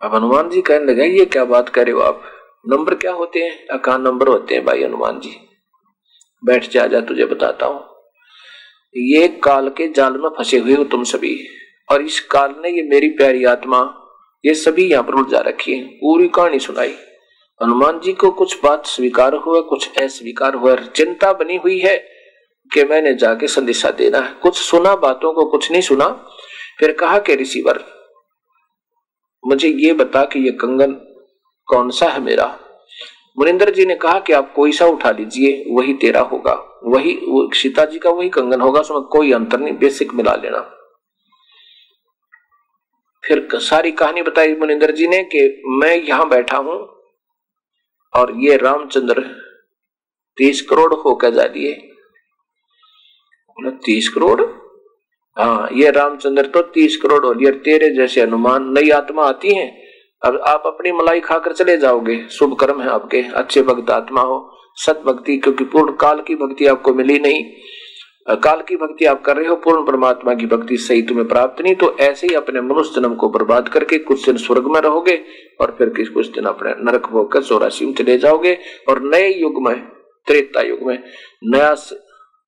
अब हनुमान जी कहने लगे, ये क्या बात करे हो आप? नंबर क्या होते हैं? अकान नंबर होते हैं भाई हनुमान जी। बैठ जा जा, तुझे बताता हूँ। ये काल के जाल में फंसे हुए हो तुम सभी, और इस काल ने ये मेरी प्यारी आत्मा, ये सभी यहाँ पर उलझा रखी है। पूरी कहानी सुनाई। हनुमान जी को कुछ बात स्वीकार हुआ कुछ अस्वीकार हुआ चिंता बनी हुई है कि मैंने जाके संदेशा देना है। कुछ सुना बातों को, कुछ नहीं सुना, फिर कहा कि रिसीवर, मुझे ये बता कि ये कंगन कौन सा है मेरा? मुनिंदर जी ने कहा कि आप कोई सा उठा लीजिए, वही तेरा होगा। वही सीता जी का वही कंगन होगा, उसमें कोई अंतर नहीं, बेसिक मिला लेना। फिर सारी कहानी बताई मुनिंदर जी ने कि मैं यहाँ बैठा हूँ और ये रामचंद्र तीस करोड़ होकर जा दिए। तीस करोड़? हाँ ये रामचंद्र तो तीस करोड़ हो लिया तेरे जैसे अनुमान नई आत्मा आती है, अब आप अपनी मलाई खाकर चले जाओगे। शुभ कर्म है आपके, अच्छे भक्त आत्मा हो सत भक्ति क्योंकि पूर्ण काल की भक्ति आपको मिली नहीं। काल की भक्ति आप कर रहे हो, पूर्ण परमात्मा की भक्ति सही तुम्हें प्राप्त नहीं तो ऐसे ही अपने मनुष्य जन्म को बर्बाद करके कुछ दिन स्वर्ग में रहोगे और फिर किस कुछ दिन अपने नरक भोग कर चौरासी में चले जाओगे। और नए युग में, त्रेता युग में, नया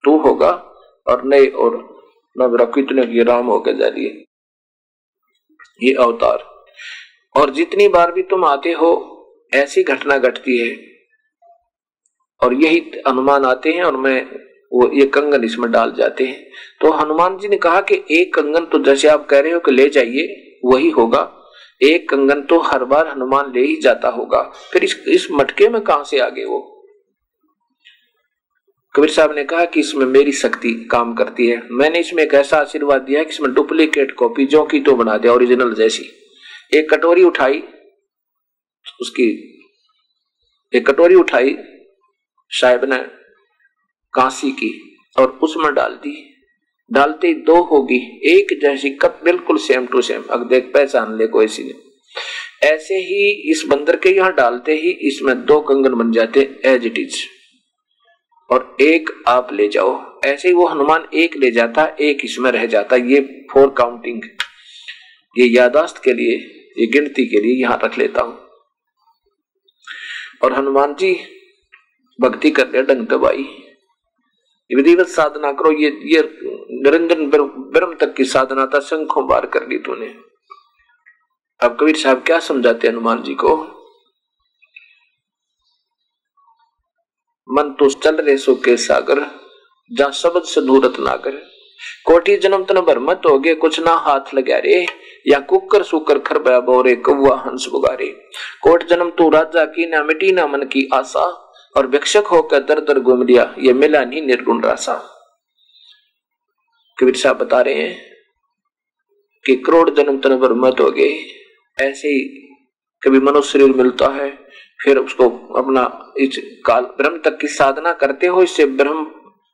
तू होगा और नए और नवरा कितने ये राम होकर जा ये अवतार। और जितनी बार भी तुम आते हो, ऐसी घटना घटती है। और यही अनुमान आते हैं और मैं वो ये कंगन इसमें डाल जाते हैं। तो हनुमान जी ने कहा कि एक कंगन तो जैसे आप कह रहे हो कि ले जाइए, वही होगा। एक कंगन तो हर बार हनुमान ले ही जाता होगा। फिर इस इस मटके में कहाँ से आगे वो? कबीर साहब ने कहा कि इसमें मेरी शक्ति काम करती है। मैंने इसमें एक ऐसा आशीर्वाद दिया कि इसमें डुप्लीकेट कॉपी जो की तो बना दिया, ओरिजिनल जैसी। एक कटोरी उठाई, उसकी, एक कटोरी उठाई, साहेब ने कांसी की और उसमें डाल दी। डालते दो होगी, एक जैसी कप बिल्कुल सेम टू सेम अब देख, पहचान ले कोई सी ऐसे ही इस बंदर के यहाँ डालते ही इसमें दो कंगन बन जाते एज इट इज़ और एक आप ले जाओ। ऐसे ही वो हनुमान एक ले जाता, एक इसमें रह जाता। ये फोर काउंटिंग ये यादाश्त के लिए, ये गिनती के लिए यहाँ रख लेता हूँ। और हनुमान जी, भक्ति कर ले डंग दबाई। विधिवत साधना करो, ये ये निरंजन ब्रह्म तक की साधना था, शंखों बार कर ली तूने। अब कबीर साहब क्या समझाते हनुमान जी को? मन तो चल रहे सो के सागर जा शब्द से दूरत नागर। कोटि जन्म तन भर मत हो गए कुछ ना हाथ लगा रे, या कुकर सुकर खरबा बोरे कौआ हंस बुगारे। कोट जन्म तू राजा की, ना मिटी ना मन की आशा। और भिक्षक होकर दर दर घूम लिया। ये मिला नहीं, निर्गुण रासा। कबीर साहब बता रहे हैं कि करोड़ जन्म तन भर मत हो गए ऐसे ही कभी मनुष्य शरीर मिलता है, फिर उसको अपना इस काल, ब्रह्म तक की साधना करते हो, इससे ब्रह्म,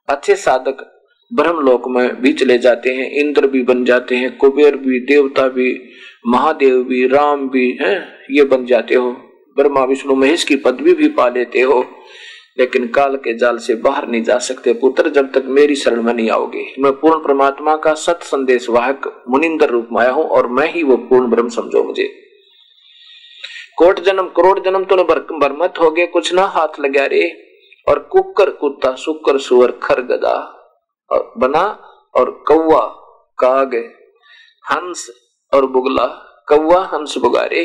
अच्छे साधक ब्रह्म लोक में भी चले जाते हैं, इंद्र भी बन जाते हैं, कुबेर भी, देवता भी, महादेव भी, राम भी, हैं, ये बन जाते हो। ब्रह्मा, विष्णु, महेश की पदवी भी पा लेते हो, लेकिन काल के जाल से बाहर नहीं जा सकते पुत्र, जब तक मेरी शरण में नहीं आओगे। मैं पूर्ण परमात्मा का सत संदेश वाहक, मुनिंदर रूप में आया हूँ और मैं ही वो पूर्ण ब्रह्म समझो मुझे। कोट जन्म, करोड़ जन्म तो बरमत हो गए, कुछ ना हाथ लगा रे, और कुकर कुत्ता सुकर सुअर, खर गदा और बना और कौआ काग, हंस और बुगला कौआ हंस बुगारे।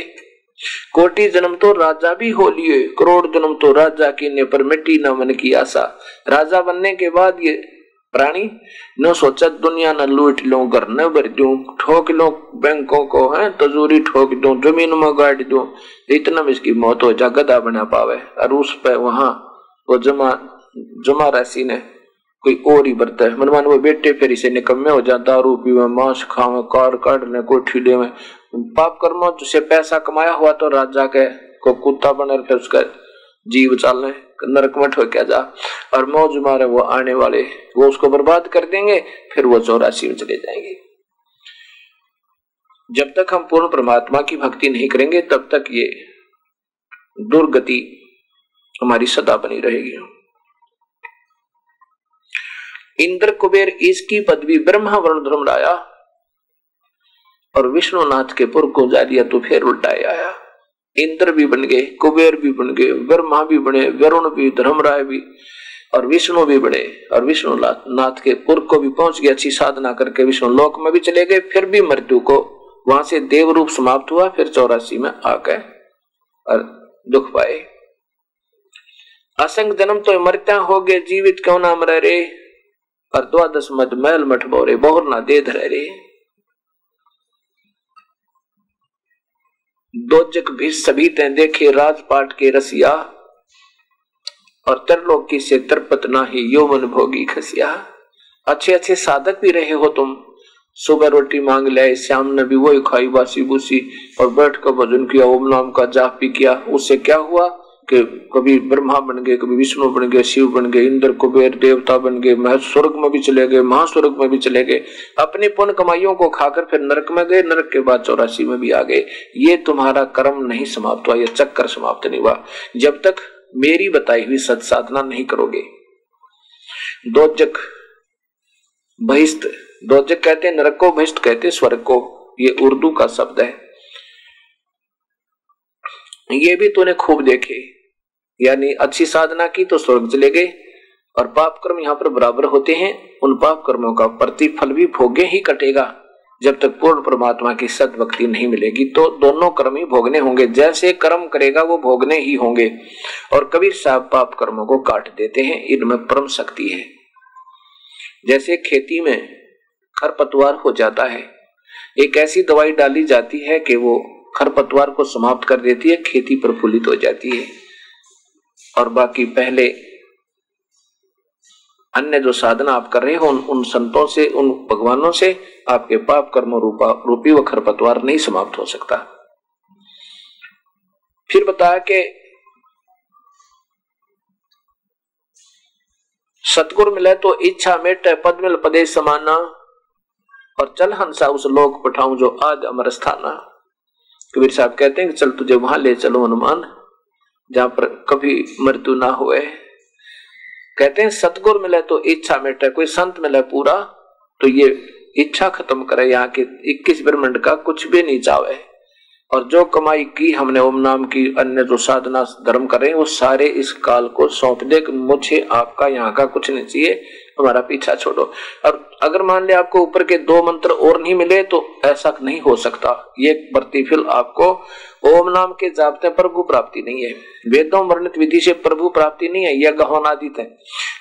कोटि जन्म तो राजा भी हो लिए, करोड़ जन्म तो राजा की ने पर मिट्टी न मन की आशा। राजा बनने के बाद ये प्राणी न सोचा दुनिया न लूट लो, घर न भर दू। ठोक लो, बैंकों को, है, तजूरी ठोक दू, ज़मीन में गाड़ दू। इतना में इसकी मौत हो जा गदा बना पावे। और उस पे वहाँ वो जमा जमा राशि ने कोई और ही बरता। है मनमान वो बेटे फिर इसे निकम्मे हो जा, दारू पीवे, मांस खावे, कार काट ले, कोठी ले पाप कर्मों से पैसा कमाया हुआ तो राजा के को कुत्ता बने रखे उसका जीव चालने नरक मठ हो क्या जा। और मौज मारे वो आने वाले, वो उसको बर्बाद कर देंगे, फिर वो चौरासी में चले जाएँगे। जब तक हम पूर्ण परमात्मा की भक्ति नहीं करेंगे, तब तक ये दुर्गति हमारी सदा बनी रहेगी। इंद्र कुबेर इसकी पदवी ब्रह्मा वर्ण धर्म लाया। और विष्णुनाथ के पुर को जा दिया तो फिर उल्टाए आया। इंद्र भी बन गए, कुबेर भी बन गए ब्रह्मा भी बने, वरुण भी, धर्मराय भी, और विष्णु भी बने, और विष्णु नाथ के पुर को भी पहुँच गए अच्छी साधना करके। विष्णु लोक में भी चले गए, फिर भी मृत्यु को वहाँ से देव रूप समाप्त हुआ, फिर चौरासी में आ गए और दुख पाए। असंग जन्म तो मरत्या हो गए जीवित क्यों ना मर रे और द्वादश मद मैल मठ बोरे, बोहर ना दे धरे रे दोजक भी सभी ते देखे राजपाट के रसिया, और तरलोकी से तरपत ना ही यो मन भोगी खसिया। अच्छे अच्छे साधक भी रहे हो तुम। सुबह रोटी मांग लाए श्याम ने भी वही खाई बासी बूसी और बैठ कर भजन किया, ओम नाम का जाप भी किया। उससे क्या हुआ? कि कभी ब्रह्मा बन गए, कभी विष्णु बन गए, शिव बन गए, इंद्र, कुबेर, देवता बन गए मह स्वर्ग में भी चले गए, महास्वर्ग में भी चले गए, अपनी पुण्य कमाइयों को खाकर फिर नरक में गए, नरक के बाद चौरासी में भी आ गए। ये तुम्हारा कर्म नहीं समाप्त हुआ, ये चक्कर समाप्त नहीं हुआ। जब तक मेरी बताई हुई सत साधना नहीं करोगे। दोजक बहिष्ठ, दोजक कहते हैं नरक को बहिष्ठ कहते स्वर्ग को, ये उर्दू का शब्द है। ये भी तूने खूब देखे। यानी अच्छी साधना की तो स्वर्ग चले गए। और पाप कर्म यहाँ पर बराबर होते हैं। उन पाप कर्मों का प्रतिफल भी भोगे ही कटेगा। जब तक पूर्ण परमात्मा की सद भक्ति नहीं मिलेगी तो दोनों कर्म ही भोगने होंगे। जैसे कर्म करेगा, वो भोगने ही होंगे। और कबीर साहब पाप कर्मों को काट देते हैं। इनमें परम शक्ति है। जैसे खेती में खरपतवार हो जाता है, एक ऐसी दवाई डाली जाती है कि वो खरपतवार को समाप्त कर देती है खेती प्रफुल्लित हो जाती है। और बाकी पहले अन्य जो साधना आप कर रहे हो उन, उन संतों से उन भगवानों से आपके पाप कर्म रूपा रूपी व खरपतवार नहीं समाप्त हो सकता। फिर बताया कि सतगुर मिले तो इच्छा मेट पद मिल पदे समाना और चल हंसा उस लोक पठाऊ जो आज अमर स्थाना कबीर साहब कहते हैं कि चल तुझे वहाँ ले चलो, हनुमान। जहाँ पर कभी मृत्यु ना हुए। कहते हैं, सतगुर मिले तो इच्छा मिटे, कोई संत मिले पूरा तो ये इच्छा खत्म करे यहाँ के इक्कीस ब्रह्मंड का कुछ भी नहीं चावे। और जो कमाई की हमने ओम नाम की, अन्य जो साधना धर्म करे, वो सारे इस काल को सौंप दे मुझे आपका यहाँ का कुछ नहीं चाहिए। हमारा पीछा छोड़ो। और अगर मान लिया आपको ऊपर के दो मंत्र और नहीं मिले तो ऐसा नहीं हो सकता। ये प्रतिफल आपको ओम नाम के जापते प्रभु प्राप्ति नहीं है। वेदों वर्णित विधि से प्रभु प्राप्ति नहीं है यह गहनादित है।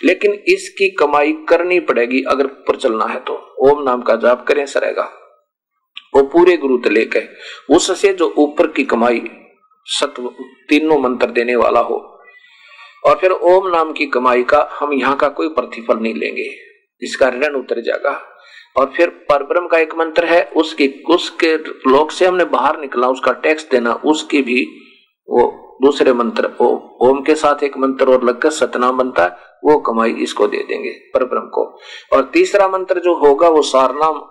लेकिन इसकी कमाई करनी पड़ेगी अगर ऊपर चलना है तो। ओम नाम का जाप करें सरेगा वो पूरे गुरु तले के उससे जो ऊपर की कमाई सत्व तीनों मंत्र देने वाला हो और फिर ओम नाम की कमाई का हम यहाँ का कोई प्रतिफल नहीं लेंगे। इसका ऋण उतर जाएगा। और फिर परब्रह्म का एक मंत्र है उसकी उसके लोक से हमने बाहर निकला उसका टैक्स देना उसकी भी वो दूसरे मंत्र ओ, ओम के साथ एक मंत्र और लगकर सतनाम बनता है वो कमाई इसको दे देंगे परब्रह्म को। और तीसरा मंत्र जो होगा वो सारनाम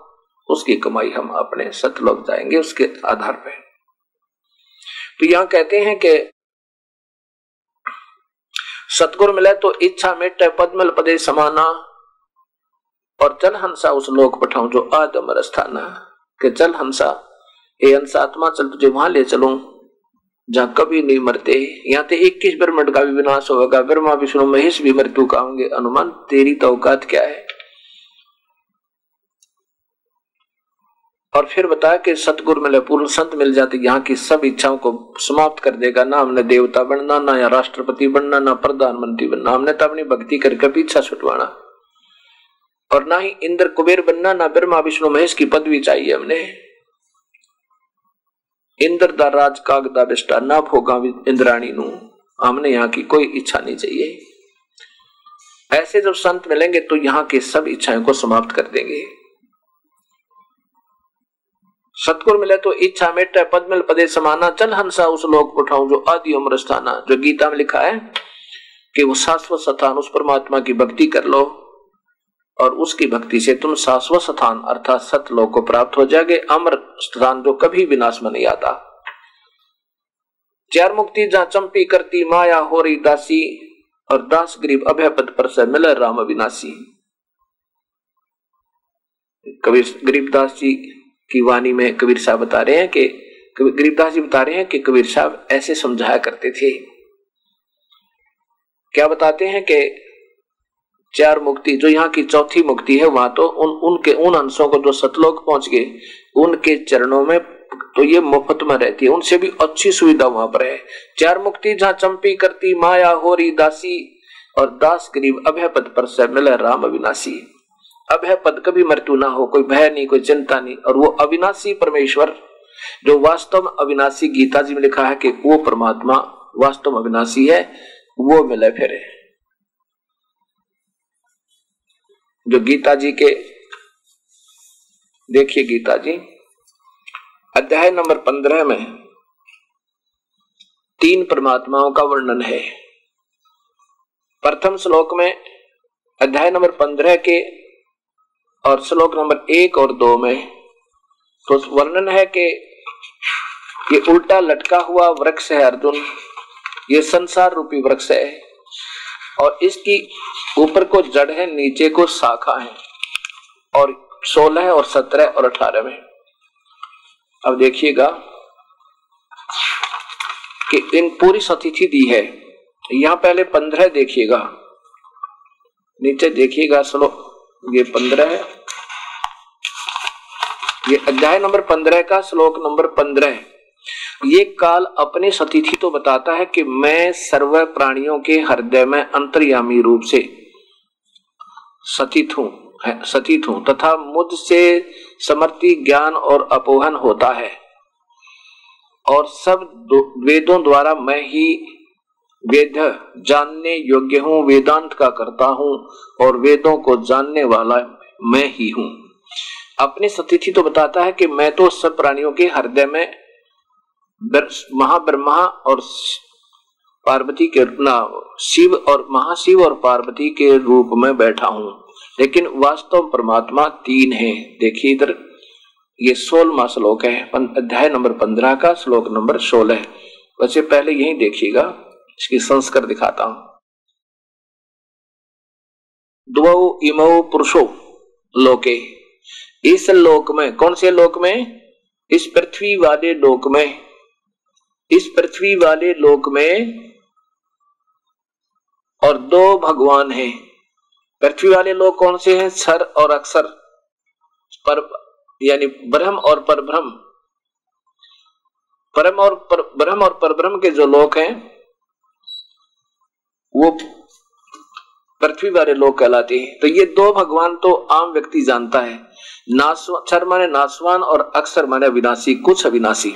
उसकी कमाई हम अपने सतलोक जाएँगे उसके आधार पर तो यहाँ कहते हैं कि सतगुरु मिले तो इच्छा मिटे पद्मल पदे समाना। और चल हंसा उस लोक पठाऊ जो आदम स्थान के चल हंसा ये हंसा, आत्मा चल तुझे वहाँ ले चलू। जहाँ कभी नहीं मरते, यहाँ ते इक्कीस ब्रह्मंड का भी विनाश होगा। ब्रह्मा, विष्णु, महेश भी मृत्यु का होंगे। अनुमान, तेरी तो क्या है? और फिर बताया कि सतगुरु मिले, पूर्ण संत मिल जाते, यहाँ की सब इच्छाओं को समाप्त कर देगा। ना हमने देवता बनना, ना या राष्ट्रपति बनना, ना प्रधानमंत्री बनना। हमने तो अपनी भक्ति करके पीछा छुटवाना। और ना ही इंद्र कुबेर बनना, ना ब्रह्मा, विष्णु, महेश की पदवी चाहिए हमने। इंद्र दा राज काग दा बिस्टा ना भोगा इंद्राणी नु। हमने यहाँ की कोई इच्छा नहीं चाहिए। ऐसे जब संत मिलेंगे तो यहाँ की सब इच्छाओं को समाप्त कर देंगे। सतगुर मिले तो इच्छा मेट पद्मल पदे समाना। चल हंसा उस लोक उठाऊ जो आदि उम्र स्थाना, जो गीता में लिखा है कि वो शाश्वत स्थान, उस परमात्मा की भक्ति कर लो और उसकी भक्ति से तुम शाश्वत स्थान अर्थात सतलोक को प्राप्त हो जाएँगे अमर स्थान जो कभी विनाश में नहीं आता। चार मुक्ति जहाँ चंपी करती, माया हो रही दासी और दास गरीब अभय पद पर से मिले राम विनाशी कबीर गरीबदास जी की वाणी में कबीर साहब बता रहे हैं कि गरीबदास जी बता रहे हैं कि कबीर साहब ऐसे समझाया करते थे। क्या बताते हैं कि चार मुक्ति, जो यहाँ की चौथी मुक्ति है, वहाँ तो उन, उनके, उन अंशों को जो सतलोक पहुँच गए, उनके चरणों में तो ये मुफ़्त में रहती है। उनसे भी अच्छी सुविधा वहाँ पर है। चार मुक्ति, जहाँ चंपी करती, माया होरी दासी और दास गरीब अभय पद पर से मिले राम अविनाशी। अब है पद कभी मृत्यु ना हो, कोई भय नहीं, कोई चिंता नहीं। और वो अविनाशी परमेश्वर, जो वास्तव में अविनाशी गीता जी में लिखा है कि वो परमात्मा वास्तव में अविनाशी है, वो मिले फिर। जो गीता जी के, देखिए गीता जी, अध्याय नंबर पंद्रह में तीन परमात्माओं का वर्णन है। प्रथम श्लोक में अध्याय नंबर पंद्रह के और श्लोक नंबर एक और दो में तो वर्णन है कि ये उल्टा लटका हुआ वृक्ष है अर्जुन। ये संसार रूपी वृक्ष है और इसकी ऊपर को जड़ है, नीचे को शाखा है और सोलह और सत्रह और अठारह में। अब देखिएगा कि इन पूरी सतिथि दी है। यहाँ पहले पंद्रह देखिएगा, नीचे देखिएगा श्लोक। ये पंद्रह है। ये अध्याय नंबर पंद्रह का श्लोक नंबर पंद्रह ये काल अपने सतिथि तो बताता है कि मैं सर्व प्राणियों के हृदय में अंतर्यामी रूप से सतीत हूँ सतीत हूँ, तथा मुझसे समर्थी ज्ञान और अपोहन होता है। और सब वेदों द्वारा मैं ही वेद, जानने योग्य हूँ, वेदांत का करता हूँ और वेदों को जानने वाला मैं ही हूँ। अपनी स्थिति तो बताता है कि मैं तो सब प्राणियों के हृदय में महाब्रह्मा और पार्वती के ना, शिव और महाशिव और पार्वती के रूप में बैठा हूँ। लेकिन वास्तव परमात्मा तीन है। देखिए इधर, ये सोलवा श्लोक है अध्याय नंबर पंद्रह का श्लोक नंबर सोलह। वैसे पहले यही देखिएगा। इसकी संस्कर दिखाता हूँ। द्वौ इमो पुरुषो लोके। इस लोक में कौन से लोक में? इस पृथ्वी वाले लोक में। इस पृथ्वी वाले लोक में और दो भगवान हैं। पृथ्वी वाले लोग कौन से हैं? सर और अक्षर। पर यानी ब्रह्म और परब्रह्म। परम और पर, ब्रह्म और परब्रह्म के जो लोग हैं वो पृथ्वी वाले लोग कहलाते हैं। तो ये दो भगवान तो आम व्यक्ति जानता है। नासवान माने नासवान और अक्षर माने अविनाशी, कुछ अविनाशी।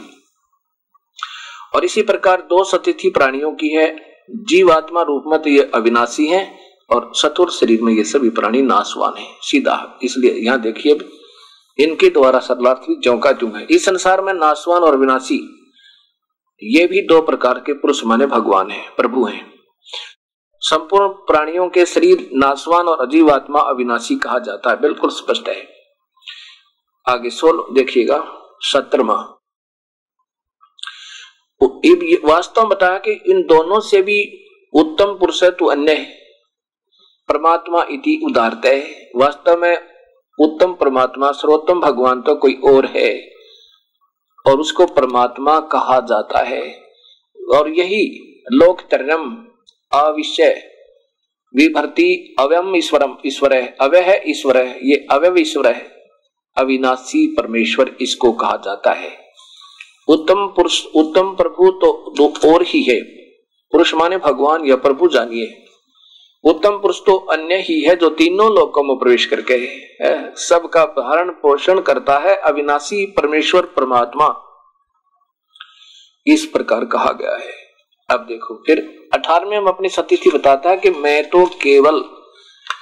और इसी प्रकार दो सतिथि प्राणियों की है। जीवात्मा रूप में तो ये अविनाशी है और सतुर शरीर में ये सभी प्राणी नासवान है। सीधा, इसलिए यहाँ देखिए इनके द्वारा सरलार्थ ज्यो का है। इस संसार में नासवान और विनाशी ये भी दो प्रकार के पुरुष माने भगवान है, प्रभु हैं। संपूर्ण प्राणियों के शरीर नासवान और अजीव आत्मा अविनाशी कहा जाता है। बिल्कुल स्पष्ट है। आगे सोल देखिएगा सत्रमा वास्तव बताया कि इन दोनों से भी उत्तम पुरुष है तो अन्य है। परमात्मा इति उदारत है। वास्तव में उत्तम परमात्मा, सर्वोत्तम भगवान तो कोई और है। और उसको परमात्मा कहा जाता है। और यही लोक तरम अविश्य विभर्ति अव्यम ईश्वरम, ईश्वर है अव्य है ईश्वर है ये अव्यव ईश्वर है। अविनाशी परमेश्वर इसको कहा जाता है। उत्तम पुरुष, उत्तम प्रभु तो दो और ही है। पुरुष माने भगवान या प्रभु जानिए। उत्तम पुरुष तो अन्य ही है जो तीनों लोकों में प्रवेश करके सबका भरण पोषण करता है अविनाशी परमेश्वर परमात्मा। इस प्रकार कहा गया है। अब देखो, फिर अठारहवें में अपनी सतीथि बताता है कि मैं तो केवल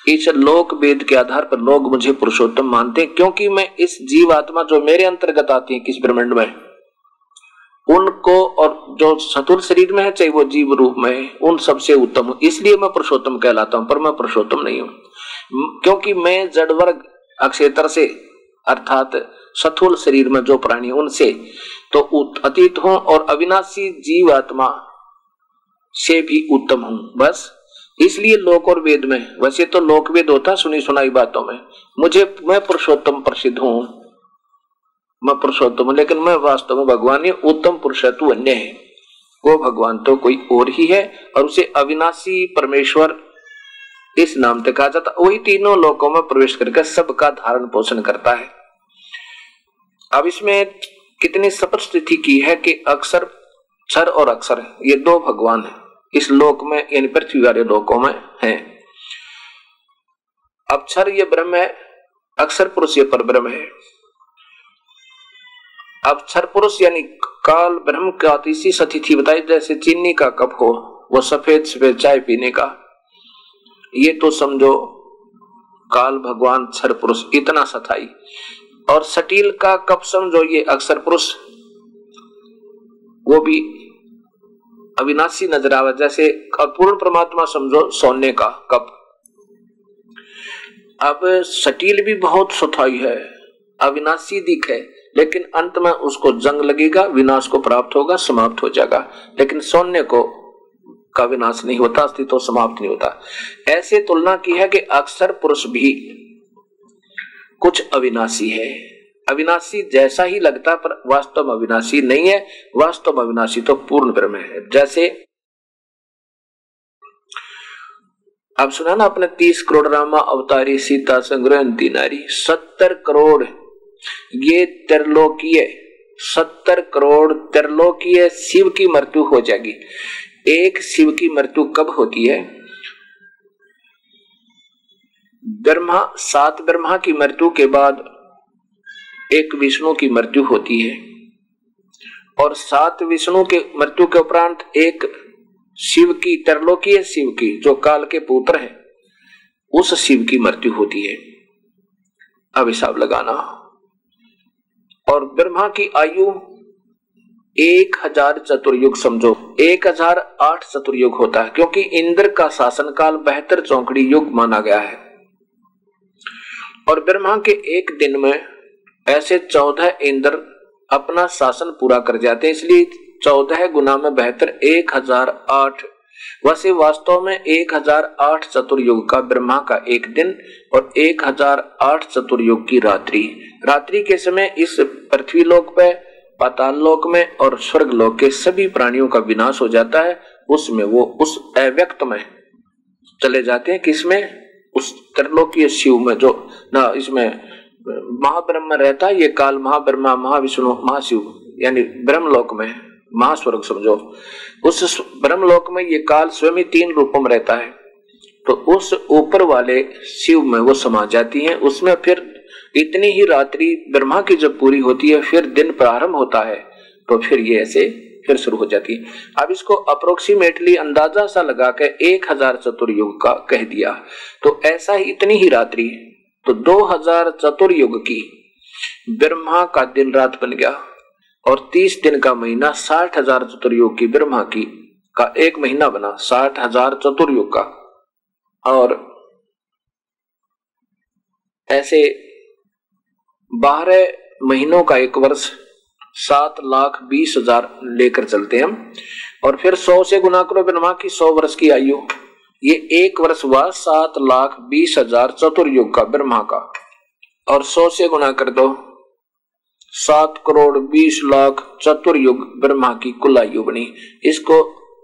इस लोक वेद के आधार पर लोग मुझे पुरुषोत्तम मानते हैं, क्योंकि मैं इस जीव आत्मा जो मेरे अंतर्गत आती है, किस ब्रह्मंड में? उनको और जो सतुर शरीर में है, चाहे वो जीव रूप में है, उन सबसे उत्तम हूँ। इसलिए मैं पुरुषोत्तम कहलाता हूँ, पर मैं पुरुषोत्तम नहीं हूँ। क्योंकि मैं जड़ वर्ग अक्षेत्र से, अर्थात सथुल शरीर में जो प्राणी उनसे तो अतीत हूँ, और अविनाशी जीव आत्मा से भी उत्तम हूँ। बस, इसलिए लोक और वेद में, वैसे तो लोक वेद होता सुनी सुनाई बातों में। मुझे, मैं पुरुषोत्तम प्रसिद्ध हूँ। मैं पुरुषोत्तम लेकिन मैं वास्तव में भगवान ही उत्तम पुरुष तू अन्य है। वो भगवान तो कोई और ही है, और उसे अविनाशी परमेश्वर इस नाम से कहा जाता, वही तीनों लोकों में प्रवेश करके सबका धारण पोषण करता है। अब इसमें कितनी सपट स्थिति की है कि अक्षर क्षर और अक्षर ये दो भगवान है। इस लोक में, यानी पृथ्वी वाले लोकों में है। अक्षर ये ब्रह्म है, अक्षर पुरुष ये पर ब्रह्म है। अक्षर पुरुष यानी काल ब्रह्म का तीसरी सतिथि बताई जैसे चीनी का कप हो वो सफ़ेद सफ़ेद चाय पीने का। ये तो समझो, काल भगवान क्षर पुरुष, इतना सथाई और सटील का कप समझो, ये अक्षर पुरुष। वो भी अविनाशी नज़र आवे जैसे पूर्ण परमात्मा समझो सोने का कप। अब सटील भी बहुत सुथाई है, अविनाशी दिख, लेकिन अंत में उसको जंग लगेगा, विनाश को प्राप्त होगा, समाप्त हो जाएगा। लेकिन सौन्य को, का विनाश नहीं होता, अस्तित्व तो समाप्त नहीं होता। ऐसे तुलना की है कि अक्सर पुरुष भी कुछ अविनाशी है। अविनाशी जैसा ही लगता, पर वास्तव में अविनाशी नहीं है। वास्तव में अविनाशी तो पूर्ण ब्रह्म है। जैसे अब सुना ना अपने तीस करोड़ रामा अवतारी, सीता, संग्रह नारी, सत्तर करोड़। ये त्रिलोकीय, सत्तर करोड़ त्रिलोकीय शिव की मृत्यु हो जाएगी। एक शिव की मृत्यु कब होती है? ब्रह्मा, सात ब्रह्मा की मृत्यु के बाद एक विष्णु की मृत्यु होती है और सात विष्णु के मृत्यु के उपरांत एक शिव की, त्रिलोकीय शिव की, जो काल के पुत्र है, उस शिव की मृत्यु होती है। अब हिसाब लगाना। और ब्रह्मा की आयु एक हज़ार चतुर्युग, समझो, एक हज़ार आठ चतुर्युग होता है, क्योंकि इंद्र का शासन काल बेहतर चौकड़ी युग माना गया है। और ब्रह्मा के एक दिन में ऐसे चौदह इंद्र अपना शासन पूरा कर जाते इसलिए चौदह गुना में बेहतर एक हज़ार आठ। वैसे वास्तव में एक हज़ार आठ चतुर्युग का ब्रह्मा का एक दिन और एक हज़ार आठ चतुर्युग की रात्रि। रात्रि के समय इस पृथ्वी लोक पे, पाताल लोक में और स्वर्ग लोक के सभी प्राणियों का विनाश हो जाता है। उसमें वो उस अव्यक्त में चले जाते हैं किसमें उस त्रिलोकीय शिव में जो, ना, इसमें महाब्रह्म रहता है, ये काल महाब्रह्मा, महाविष्णु, महाशिव, यानी ब्रह्मलोक में, महास्वर्ग समझो। उस ब्रह्मलोक में ये काल स्वयं तीन रूपों में रहता है। तो उस ऊपर वाले शिव में वो समा जाती है, उसमें फिर इतनी ही रात्रि ब्रह्मा की जब पूरी होती है, फिर दिन प्रारंभ होता है तो फिर ये ऐसे फिर शुरू हो जाती है। अब इसको अप्रोक्सीमेटली अंदाज़ा सा लगा के एक हज़ार चतुर्युग का कह दिया। तो ऐसा ही इतनी ही रात्रि तो दो हज़ार चतुर्युग की ब्रह्मा का दिन रात बन गया और तीस दिन का महीना साठ हज़ार चतुर्युग की ब्रह्मा की का एक महीना बना साठ हज़ार चतुर्युग का। और ऐसे बारह महीनों का एक वर्ष सात लाख बीस हज़ार लेकर चलते हैं हम। और फिर सौ से गुना करो ब्रह्मा की सौ वर्ष की आयु। ये एक वर्ष हुआ, सात लाख बीस हज़ार चतुर्युग का ब्रह्मा का। और सौ से गुना कर दो, सात करोड़ बीस लाख चतुर्युग ब्रह्मा की कुल आयु बनी। इसको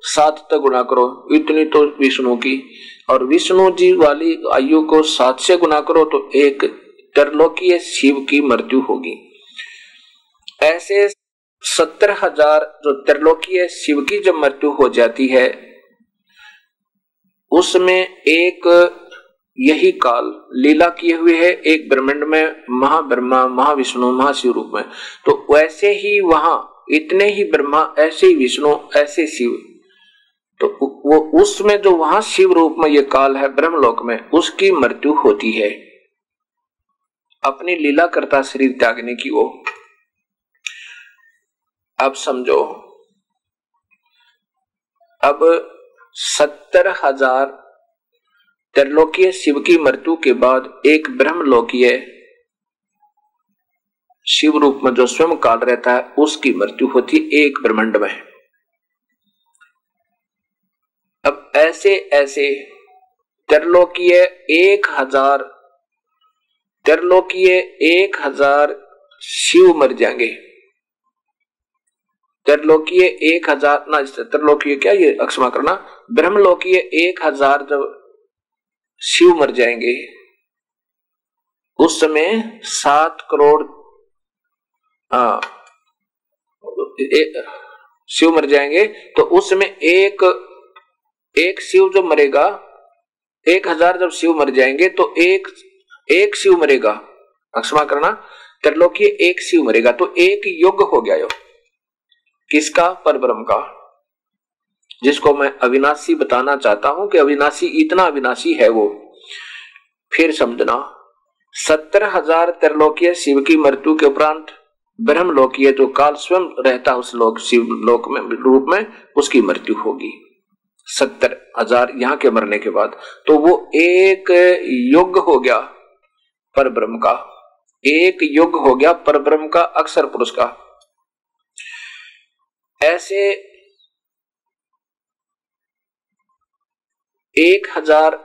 सात तक गुना करो, इतनी तो विष्णु की। और विष्णु जी वाली आयु को सात से गुना करो तो एक त्रिलोकीय शिव की मृत्यु होगी। ऐसे सत्तर हज़ार जो त्रिलोकीय शिव की जब मृत्यु हो जाती है उसमें एक यही काल लीला किए हुए है, एक ब्रह्मांड में महाब्रह्मा, महाविष्णु, महाशिव रूप में। तो वैसे ही वहाँ इतने ही ब्रह्मा, ऐसे ही विष्णु, ऐसे शिव। तो वो उसमें जो वहाँ शिव रूप में ये काल है, ब्रह्मलोक में, उसकी मृत्यु होती है। अपनी लीला करता शरीर त्यागने की वो अब समझो। अब सत्तर हज़ार त्रिलोकीय शिव की मृत्यु के बाद एक ब्रह्मलोकीय शिव रूप में जो स्वयं काल रहता है, उसकी मृत्यु होती है एक ब्रह्मांड में। अब ऐसे ऐसे त्रिलोकीय एक हज़ार, त्रिलोकीय एक हज़ार शिव मर जाएँगे। त्रिलोकीय एक हज़ार, ना त्रिलोकीय क्या ये अक्षमा करना ब्रह्मलोकीय एक हज़ार जब शिव मर जाएँगे, उस समय सात करोड़ हाँ शिव मर जाएँगे तो उस समय एक एक शिव जब मरेगा, एक हज़ार जब शिव मर जाएँगे तो एक एक शिव मरेगा क्षमा करना त्रिलोकीय एक शिव मरेगा तो एक युग हो गया यो। किसका पर ब्रह्म का? जिसको मैं अविनाशी बताना चाहता हूँ कि अविनाशी इतना अविनाशी है वो। फिर समझना सत्तर हज़ार त्रिलोकीय शिव की मृत्यु के उपरांत ब्रह्म लोकीय जो काल स्वयं रहता उस लोक, शिव लोक में, रूप में, उसकी मृत्यु होगी। सत्तर हज़ार यहाँ के मरने के बाद। तो वो एक युग हो गया पर ब्रह्म का। एक युग हो गया पर ब्रह्म का अक्षर पुरुष का। ऐसे एक हज़ार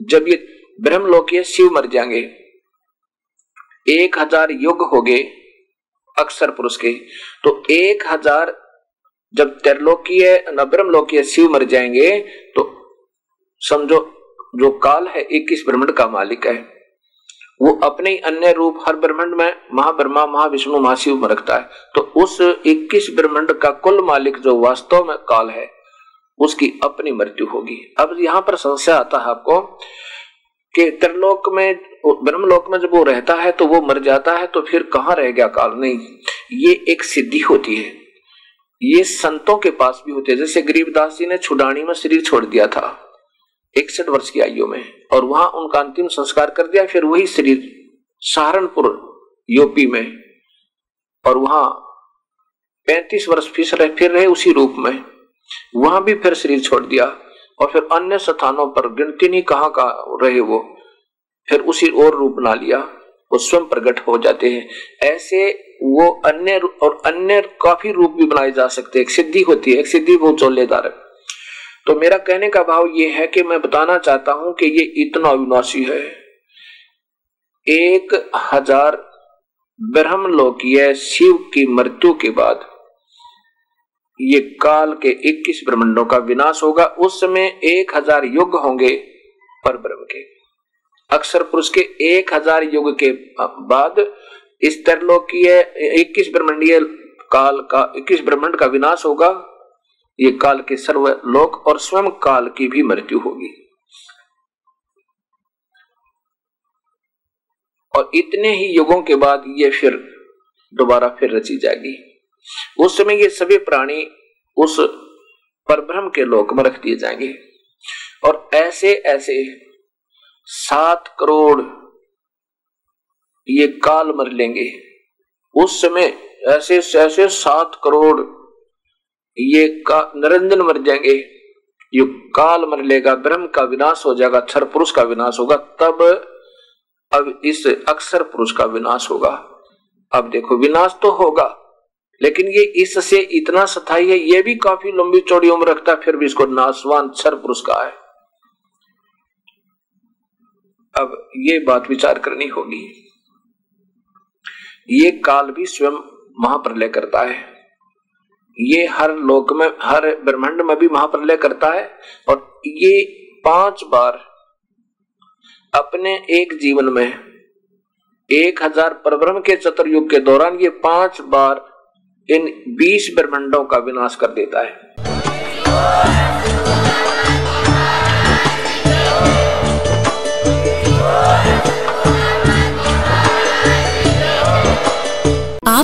जब ये ब्रह्मलोकीय शिव मर जाएँगे, एक हज़ार युग हो गए अक्षर पुरुष के तो एक हज़ार जब त्रिलोकीय नब्रम लोकीय शिव मर जाएँगे तो समझो जो काल है, इक्कीस ब्रह्मंड का मालिक है। वो अपने ही अन्य रूप हर ब्रह्मंड में महाब्रह्मा महाविष्णु, महाशिव में रखता है। तो उस 21 ब्रह्मंड का कुल मालिक जो वास्तव में काल है, उसकी अपनी मृत्यु होगी। अब यहाँ पर समस्या आता है आपको कि त्रिलोक में, ब्रह्मलोक में जब वो रहता है तो वो मर जाता है तो फिर कहाँ रह गया काल? नहीं, ये एक सिद्धि होती है। ये संतों के पास भी होते हैं। जैसे गरीबदास जी ने छुडानी में शरीर छोड़ दिया था। इकसठ वर्ष की आयु में और वहाँ उनका अंतिम संस्कार कर दिया, फिर वही शरीर सहारनपुर, यूपी में। और वहाँ पैंतीस वर्ष फिर रहे फिर रहे उसी रूप में। वहाँ भी फिर शरीर छोड़ दिया। और फिर अन्य स्थानों पर गिनती नहीं कहाँ का रहे वो, फिर उसी और रूप बना लिया। वो स्वयं प्रकट हो जाते हैं। ऐसे वो अन्य और अन्य काफ़ी रूप भी बनाए जा सकते हैं। एक सिद्धि होती है, एक सिद्धि बहुत चोलेदार है। तो मेरा कहने का भाव ये है कि मैं बताना चाहता हूँ कि ये इतना अविनाशी है। एक हज़ार ब्रह्म ब्रह्मलोकीय शिव की मृत्यु के बाद ये काल के 21 ब्रह्मंडों का विनाश होगा। उस समय एक हज़ार युग होंगे पर ब्रह्म के। अक्षर पुरुष के एक हज़ार युग के बाद इस तरलोकीय इक्कीस ब्रह्मंडीय काल का, इक्कीस ब्रह्मंड का विनाश होगा। ये काल के सर्व लोक और स्वयं काल की भी मृत्यु होगी। और इतने ही युगों के बाद ये फिर दोबारा फिर रची जाएगी। उस समय ये सभी प्राणी उस परब्रह्म के लोक में रख दिए जाएँगे। और ऐसे ऐसे सात करोड़ ये काल मर लेंगे। उस समय ऐसे ऐसे सात करोड़ ये का निरंजन मर जाएँगे, ये काल मर लेगा, ब्रह्म का विनाश हो जाएगा क्षर पुरुष का विनाश होगा, तब अब इस अक्षर पुरुष का विनाश होगा। अब देखो, विनाश तो होगा, लेकिन ये इससे इतना सथाई है, ये भी काफ़ी लंबी चौड़ी उम्र रखता है, फिर भी इसको नाशवान क्षर पुरुष का है। अब ये बात विचार करनी होगी। ये काल भी स्वयं महाप्रलय करता है। ये हर लोक में, हर ब्रह्मांड में भी महाप्रलय करता है। और ये पाँच बार अपने एक जीवन में, एक हज़ार परब्रह्म के चतुर्युग के दौरान ये पाँच बार इन बीस ब्रह्मांडों का विनाश कर देता है।